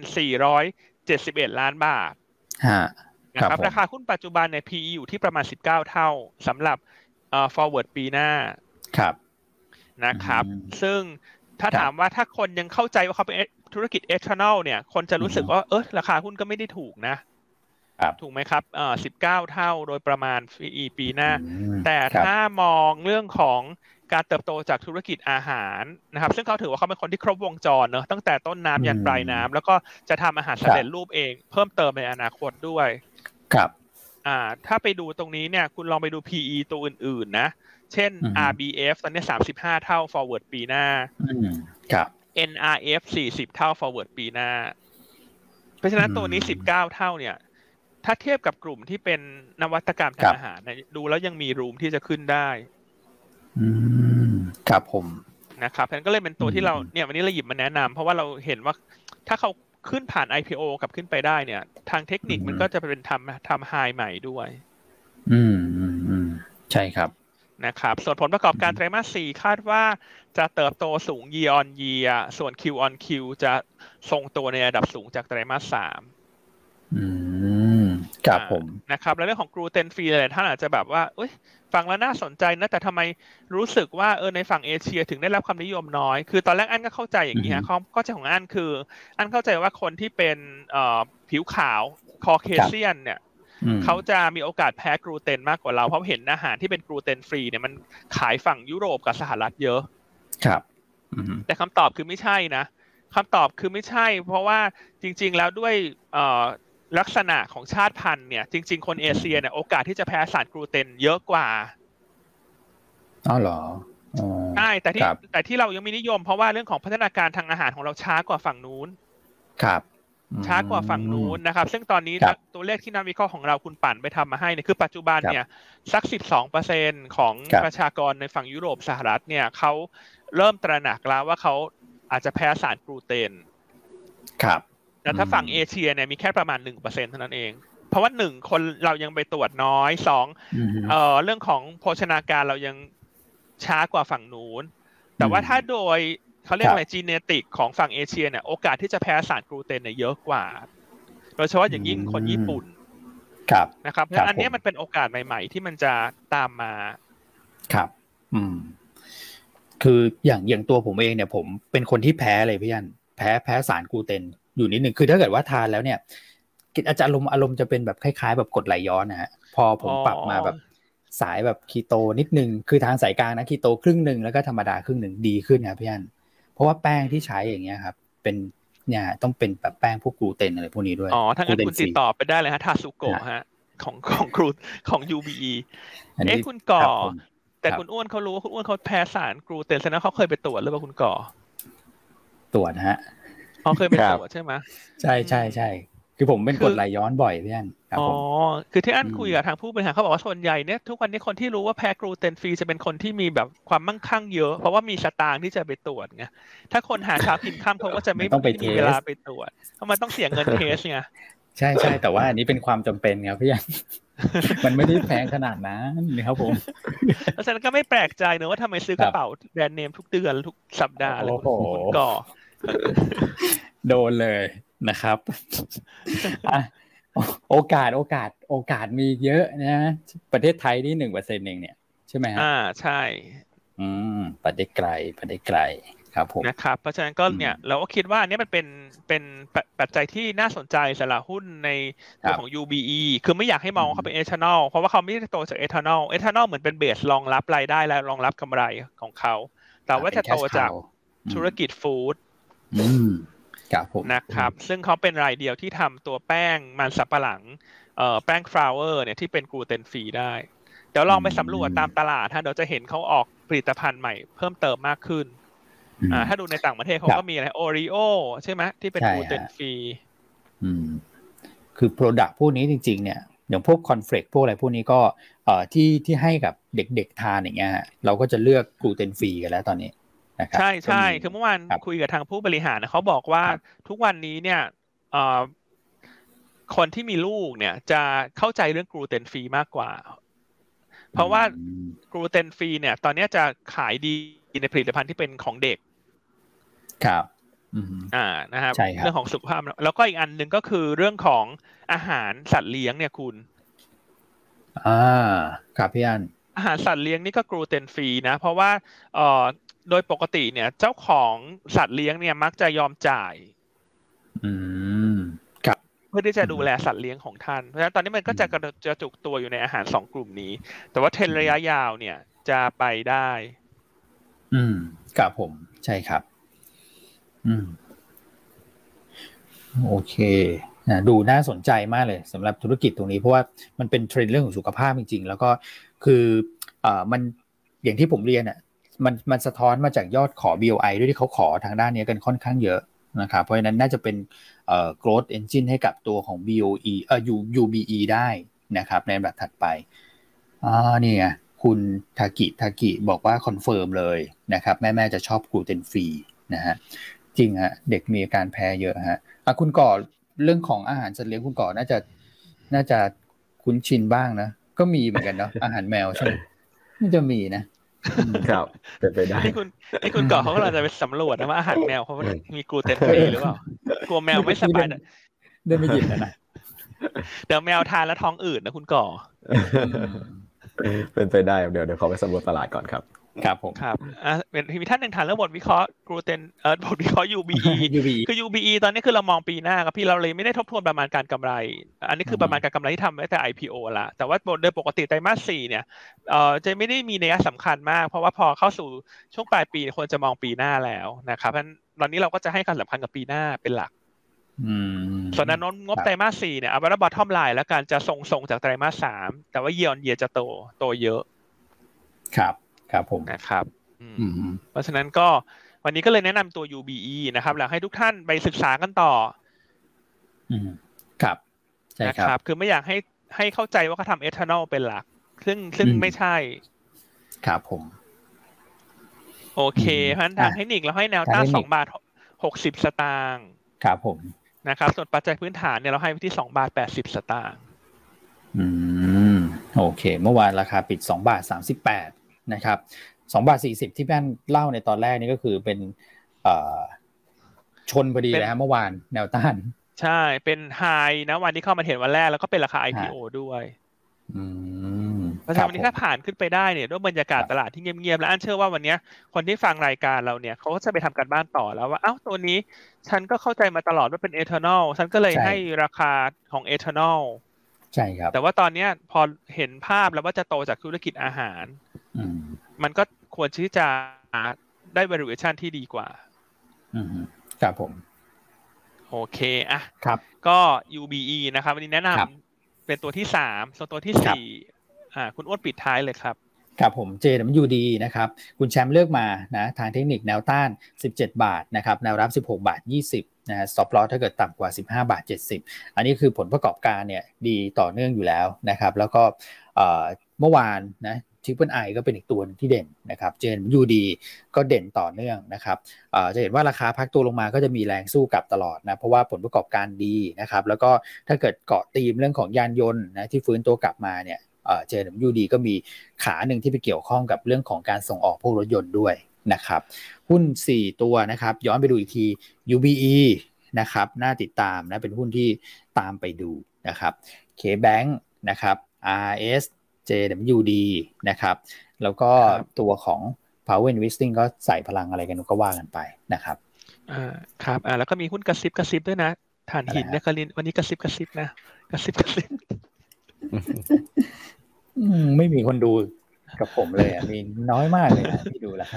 471 ล้านบาท นะครับราคาหุ้นปัจจุบันใน PE อยู่ที่ประมาณ 19 เท่าสำหรับ forward ปีหน้าครับนะครับ ซึ่งถ้าถามว่าถ้าคนยังเข้าใจว่าเขาเป็นธุรกิจเอทานอลเนี่ย คนจะรู้สึกว่าเออราคาหุ้นก็ไม่ได้ถูกนะถูกไหมครับเอ่อสิบเก้าเท่าโดยประมาณปีปีหน้า แต่ถ้ามองเรื่องของการเติบโตจากธุรกิจอาหารนะครับ ซึ่งเขาถือว่าเขาเป็นคนที่ครบวงจรเนอะตั้งแต่ต้นน้ำยันปลายน้ำแล้วก็จะทำอาหารสำเร็จรูปเอง เพิ่มเติมในอนาคตด้วย ครับ อ่า ถ้าไปดูตรงนี้เนี่ยคุณลองไปดู PE ตัวอื่น ๆ นะ เช่น RBF ตอนนี้สามสิบห้าเท่า forward ปีหน้าครับ NRF สี่สิบเท่า forward ปีหน้า เพราะฉะนั้นตัวนี้สิบเก้าเท่าเนี่ยถ้าเทียบกับกลุ่มที่เป็นนวัตกรรมทางอาหารดูแล้วยังมีรูมที่จะขึ้นได้อืมครับผมนะครับนั้นก็เลยเป็นตัวที่เราเนี่ยวันนี้เราหยิบมาแนะนำเพราะว่าเราเห็นว่าถ้าเขา ขึ้นผ่าน IPO กับขึ้นไปได้เนี่ย ทางเทคนิคมันก็จะเป็นทำทำไฮใหม่ด้วย อืมอืมอืมใช่ครับนะครับ ส่วนผลประกอบการไตรมาสสี่คาดว่าจะเติบโตสูง year on year ส่วน Q on Q จะทรงตัวในระดับสูงจากไตรมาสสามอืม ครับผมนะครับแล้วเรื่องของกลูเตนฟรีอะไรท่านอาจจะแบบว่าเอ้ยฟังแล้วน่าสนใจนะแต่ทำไมรู้สึกว่าเออในฝั่งเอเชียถึงได้รับความนิยมน้อย คือตอนแรกอันก็เข้าใจอย่างนี้ฮะเขาก็จะของอันคือ อันเข้าใจว่าคนที่เป็นเอ่อผิวขาว Caucasian เนี่ยเขาจะมีโอกาสแพ้กลูเตนมากกว่าเราเพราะเห็นอาหารที่เป็น gluten free เนี่ยมันขายฝั่งยุโรปกับสหรัฐเยอะ ครับแต่คำตอบคือไม่ใช่นะคำตอบคือไม่ใช่ เพราะว่าจริง ๆ แล้วด้วย ลักษณะของชาติพันธุ์เนี่ย จริง ๆ คนเอเชียเนี่ยโอกาสที่จะแพ้สารกลูเตนเยอะกว่าอ๋อเหรอใช่แต่ที่แต่ที่เรายังไม่นิยมเพราะว่าเรื่องของพัฒนาการทางอาหารของเราช้ากว่าฝั่งนู้น ครับ ช้ากว่าฝั่งนู้นนะครับ ซึ่งตอนนี้ตัวเลขที่นักวิเคราะห์ของเราคุณปั่นไปทำมาให้เนี่ยคือปัจจุบันเนี่ย สักสิบสองเปอร์เซ็นของประชากรในฝั่งยุโรปสหรัฐเนี่ยเขาเริ่มตระหนักแล้วว่าเขาอาจจะแพ้สารกลูเตน ครับ แต่ถ้าฝั่งเอเชียเนี่ยมีแค่ประมาณหนึ่งเปอร์เซ็นเท่านั้นเอง เพราะว่าหนึ่งคนเรายังไปตรวจน้อยสองเอ่อเรื่องของโภชนาการเรายังช้ากว่าฝั่งนู้น แต่ว่าถ้าโดยเขาเรียกอะไรจีเนติกของฝั่งเอเชียเนี่ยโอกาสที่จะแพ้สารกลูเตนเนี่ยเยอะกว่า โดยเฉพาะอย่างยิ่งคนญี่ปุ่น ครับนะครับเพราะอันนี้มันเป็นโอกาสใหม่ ๆ ที่มันจะตามมา ครับ อืม คืออย่างอย่างตัวผมเองเนี่ย ผมเป็นคนที่แพ้เลยพี่ยันแพ้แพ้สารกลูเตน อยู่นิดหนึ่งคือถ้าเกิดว่าทานแล้วเนี่ยอาจจะอารมณ์อารมณ์จะเป็นแบบคล้ายๆ แบบกดไหลย้อนนะฮะพอผมปรับมาแบบสายแบบคีโตนิดนึงคือทางสายกลางนะคีโตครึ่งหนึ่งแล้วก็ธรรมดาครึ่งหนึ่งดีขึ้นครับพี่อันเพราะว่าแป้งที่ใช้อย่างเงี้ยครับ เป็นเนี่ยต้องเป็นแบบแป้งพวกกลูเตนอะไรพวกนี้ด้วยอ๋อถ้างั้นคุณติดต่อไปได้เลยฮะทาสุโกะฮะของของกรูของ UBE เอ๊ะคุณก่อ แต่คุณอ้วนเขารู้ว่าคุณอ้วนเขาแพ้สารกลูเตนแสดงเขาเคยไปตรวจหรือเปล่าคุณก่อ ตรวจฮะ อ๋อเคยไปตรวจใช่ไหมใช่ใช่ใช่คือผมเป็นกดไหลย้อนบ่อยพี่อันครับอ๋อคือที่อันคุยกับทางผู้บริหารเขาบอกว่าส่วนใหญ่เนี่ยทุกวันนี้คนที่รู้ว่าแพ้กลูเตนฟรีจะเป็นคนที่มีแบบความมั่งคั่งเยอะ เพราะว่ามีสตางค์ที่จะไปตรวจไงถ้าคนหาเช้ากินข้ามเขาก็จะไม่มีเวลาไปตรวจเพราะมันต้องเสียเงินเทสไงใช่ใช่แต่ว่าอันนี้เป็นความจำเป็นครับพี่ยันมันไม่ได้แพงขนาดนั้นนะครับผมเพราะฉะนั้นก็ไม่แปลกใจเนอะว่าทำไมซื้อกระเป๋าแบรนด์เนมทุกเดือนทุกสัปดาห์เลยคุณก่อ โดนเลยนะครับโอกาสโอกาสโอกาสมีเยอะนะ ประเทศไทยนี่หนึ่งเปอร์เซ็นต์เองเนี่ยใช่ไหมฮะอ่าใช่ อืมไปได้ไกลไปได้ไกลครับผมนะครับเพราะฉะนั้นก็เนี่ยเราก็คิดว่าอันนี้มันเป็นเป็นปัจจัยที่น่าสนใจสำหรับหุ้นในตัวของ UBE คือไม่อยากให้มองเขาเป็นเอทานอลเพราะว่าเขาไม่ได้โตจากเอทานอลเอทานอลเหมือนเป็นเบสรองรับรายได้และรองรับกำไรของเขา แต่ว่าจะโตจากธุรกิจ food ครับผม นะครับ ซึ่งเขาเป็นรายเดียวที่ทำตัวแป้งมันสำปะหลังเอ่อแป้ง flour เนี่ยที่เป็น gluten free ได้ เดี๋ยวลองไปสำรวจตามตลาดฮะเดี๋ยวจะเห็นเขาออกผลิตภัณฑ์ใหม่เพิ่มเติมมากขึ้นอ่าถ้าดูในต่างประเทศเขาก็มีอะไร Oreo ใช่ไหมที่เป็น gluten freeอืมคือ product พวกนี้จริง ๆ เนี่ยอย่างพวก corn flake พวกอะไรพวกนี้ก็เอ่อที่ที่ให้กับเด็กๆทานอย่างเงี้ยเราก็จะเลือก gluten free กันแล้วตอนนี้ ใช่ใช่คือเมื่อวานคุยกับทางผู้บริหารเขาบอกว่าทุกวันนี้เนี่ยคนที่มีลูกเนี่ยจะเข้าใจเรื่อง gluten free มากกว่า เพราะว่า gluten free เนี่ย ตอนนี้จะขายดีในผลิตภัณฑ์ที่เป็นของเด็ก ครับอ่านะครับเรื่องของสุขภาพ แล้วก็อีกอันหนึ่งก็คือเรื่องของอาหารสัตว์เลี้ยงเนี่ยคุณ อ่า ครับพี่อันอาหารสัตว์เลี้ยงนี่ก็กลูเตนฟรีนะ เพราะว่าเอ่อ โดยปกติเนี่ย เจ้าของสัตว์เลี้ยงเนี่ยมักจะยอมจ่าย อืมครับเพื่อที่จะดูแลสัตว์เลี้ยงของท่านเพราะฉะนั้นตอนนี้มันก็จะกระจะจุกตัวอยู่ในอาหารสองกลุ่มนี้ แต่ว่าเทรนระยะยาวเนี่ยจะไปได้ อืมครับผม ใช่ครับ อืม โอเคนะดูน่าสนใจมากเลยสำหรับธุรกิจตรงนี้ เพราะว่ามันเป็นเทรนด์เรื่องของสุขภาพจริง ๆ แล้วก็คืออ่ามันอย่างที่ผมเรียนอะ มันมันสะท้อนมาจากยอดขอ BOI ด้วยที่เขาขอทางด้านนี้กันค่อนข้างเยอะนะครับเพราะฉะนั้นน่าจะเป็นเอ่อ growth engine ให้กับตัวของ BOE เอ่อ UBE ได้นะครับ ในแบบถัดไปอ่านี่ไงคุณทากิทากิบอกว่า confirm เลยนะครับ แม่แม่จะชอบกลูเตนฟรีนะฮะจริงฮะเด็กมีอาการแพ้เยอะฮะอะคุณก่อเรื่องของอาหารสัตว์เลี้ยงคุณก่อน่าจะน่าจะคุ้นชินบ้างนะ ก็มีเหมือนกันเนาะอาหารแมวใช่ไหมน่าจะมีนะ ครับเป็นไปได้ที่คุณที่คุณก่อเขาก็เราจะไปสำรวจนะว่าอาหารแมวเขามีกลูเตนฟรีหรือเปล่ากลัวแมวไม่สบายได้ไม่ยินนะเดี๋ยวแมวทานแล้วท้องอืดนะคุณก่อ เป็นไปได้ เดี๋ยวเดี๋ยวเขาไปสำรวจตลาดก่อนครับ ครับผมครับอ่าเป็นมีท่านหนึ่งถามเรื่องบทวิเคราะห์กลูเตนเอ่อบทวิเคราะห์ UBE คือ UBE ตอนนี้คือเรามองปีหน้าครับพี่เราเลยไม่ได้ทบทวนประมาณการกำไร อันนี้คือประมาณการกำไรที่ทำไว้แต่ IPO ละแต่ว่าโดยปกติไตรมาสสี่เนี่ยเอ่อจะไม่ได้มีนัยสำคัญมาก เพราะว่าพอเข้าสู่ช่วงปลายปีควรจะมองปีหน้าแล้วนะครับเพราะตอนนี้เราก็จะให้ความสำคัญกับปีหน้าเป็นหลักส่วนนั้นงบไตรมาสสี่เนี่ยเอาไว้ bottom line แล้วกันจะทรงๆจากไตรมาสสามแต่ว่า year year จะโตโตเยอะ ครับ ครับผมนะครับเพราะฉะนั้นก็วันนี้ก็เลยแนะนำตัว UBE นะครับแล้วให้ทุกท่านไปศึกษากันต่ออืมครับใช่ครับ คือไม่อยากให้ให้เข้าใจว่าเขาทำเอทานอลเป็นหลัก ซึ่งซึ่งไม่ใช่ ครับผม โอเคเพราะฉะนั้นทางเทคนิคเราให้แนวต้านสองบาทหกสิบสตางค์ครับผมนะครับ ส่วนปัจจัยพื้นฐานเนี่ยเราให้ไปที่สองบาทแปดสิบสตางค์อืม โอเค เมื่อวานราคาปิดสองบาทสามสิบแปด นะครับสองบาทสี่สิบที่แม่นเล่าในตอนแรกนี่ก็คือเป็นเอ่อชนพอดีเลยฮะเมื่อวานแนวต้าน ใช่เป็นไฮนะวันที่เข้ามาเห็นวันแรกแล้วก็เป็นราคา IPO ด้วยอืมเพราะฉะนั้นวันนี้ถ้าผ่านขึ้นไปได้เนี่ยด้วยบรรยากาศตลาดที่เงียบๆ แล้วอันเชื่อว่าวันนี้คนที่ฟังรายการเราเนี่ยเขาก็จะไปทำการบ้านต่อแล้วว่าเอ้าตัวนี้ฉันก็เข้าใจมาตลอดว่าเป็นเอทานอลฉันก็เลยให้ราคาของเอทานอล ใช่ครับ แต่ว่าตอนเนี้ยพอเห็นภาพแล้วว่าจะโตจากธุรกิจอาหารมันก็ควรที่จะได้ valuation ที่ดีกว่าอืมครับผม โอเคอะครับ ก็ UBE นะครับ วันนี้แนะนำเป็นตัวที่สามส่วนตัวที่สี่อ่า คุณอ้วนปิดท้ายเลยครับ ครับผม JWD นะครับ คุณแชมป์เลือกมานะทางเทคนิคแนวต้าน 17 บาทนะครับแนวรับ 16 บาท 20นะฮะ stop loss ถ้าเกิดต่ำกว่า 15 บาท 70 อันนี้คือผลประกอบการเนี่ยดีต่อเนื่องอยู่แล้วนะครับ แล้วก็เมื่อวานนะทิปเปิลไอก็เป็นอีกตัวที่เด่นนะครับเจนยูดีก็เด่นต่อเนื่องนะครับจะเห็นว่าราคาพักตัวลงมาก็จะมีแรงสู้กลับตลอดนะเพราะว่าผลประกอบการดีนะครับแล้วก็ถ้าเกิดเกาะตีมเรื่องของยานยนต์นะที่ฟื้นตัวกลับมาเนี่ย เจนยูดีก็มีขาหนึ่งที่ไปเกี่ยวข้องกับเรื่องของการส่งออกพวกรถยนต์ด้วยนะครับ หุ้น 4 ตัวนะครับ ย้อนไปดูอีกที UBE นะครับน่าติดตามนะเป็นหุ้นที่ตามไปดูนะครับ KBank นะครับ RS JWD นะครับแล้วก็ตัวของ Power Investing ก็ใส่พลังอะไรกันก็ว่ากันไปนะครับอ่าครับอ่าแล้วก็มีหุ้นกระซิบกระซิบด้วยนะฐานหินเนี่ยกลินวันนี้กระซิบกระซิบนะกระซิบกระซิบ ไม่มีคนดูกับผมเลยอะมีน้อยมากเลยที่ดูแล้ว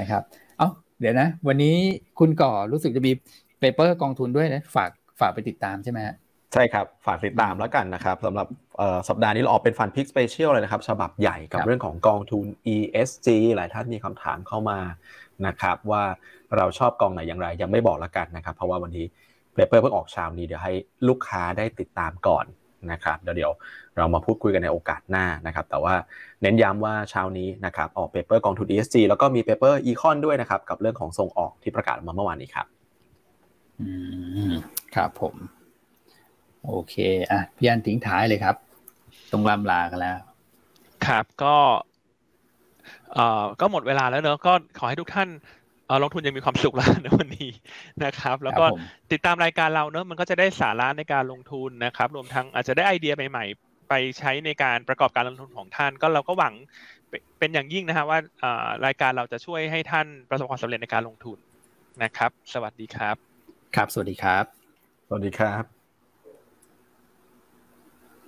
นะครับ เอ้าเดี๋ยวนะ วันนี้คุณก่อรู้สึกจะมี paper กองทุนด้วยนะฝากฝากไปติดตามใช่ไหมฮะใช่ครับฝากติดตามแล้วกันนะครับสำหรับสัปดาห์นี้เราออกเป็น Fund Pick Special เลยนะครับ ฉบับใหญ่กับเรื่องของกองทุน ESG หลายท่านมีคำถามเข้ามานะครับว่าเราชอบกองไหนอย่างไรยังไม่บอกแล้วกันนะครับ เพราะว่าวันนี้ paper เพิ่งออกเช้านี้เดี๋ยวให้ลูกค้าได้ติดตามก่อน นะครับเดี๋ยวเดี๋ยวเรามาพูดคุยกันในโอกาสหน้านะครับแต่ว่าเน้นย้ำว่าเช้านี้นะครับออก paper กองทุน ESG แล้วก็มี paper econ ด้วยนะครับกับเรื่องของส่งออกที่ประกาศมาเมื่อวานนี้ครับอืมครับผมโอเคอะพี่อันทิ้งท้ายเลยครับต้องร่ำลากันแล้ว ครับก็เอ่อก็หมดเวลาแล้วเนอะก็ขอให้ทุกท่าน ลงทุนยังมีความสุขแล้วในวันนี้นะครับ แล้วก็ติดตามรายการเราเนอะมันก็จะได้สาระในการลงทุนนะครับ รวมทั้งอาจจะได้ไอเดียใหม่ๆ ไปใช้ในการประกอบการลงทุนของท่าน ก็เราก็หวังเป็นอย่างยิ่งนะฮะว่ารายการเราจะช่วยให้ท่านประสบความสำเร็จในการลงทุนนะครับ สวัสดีครับ ครับ สวัสดีครับ สวัสดีครับ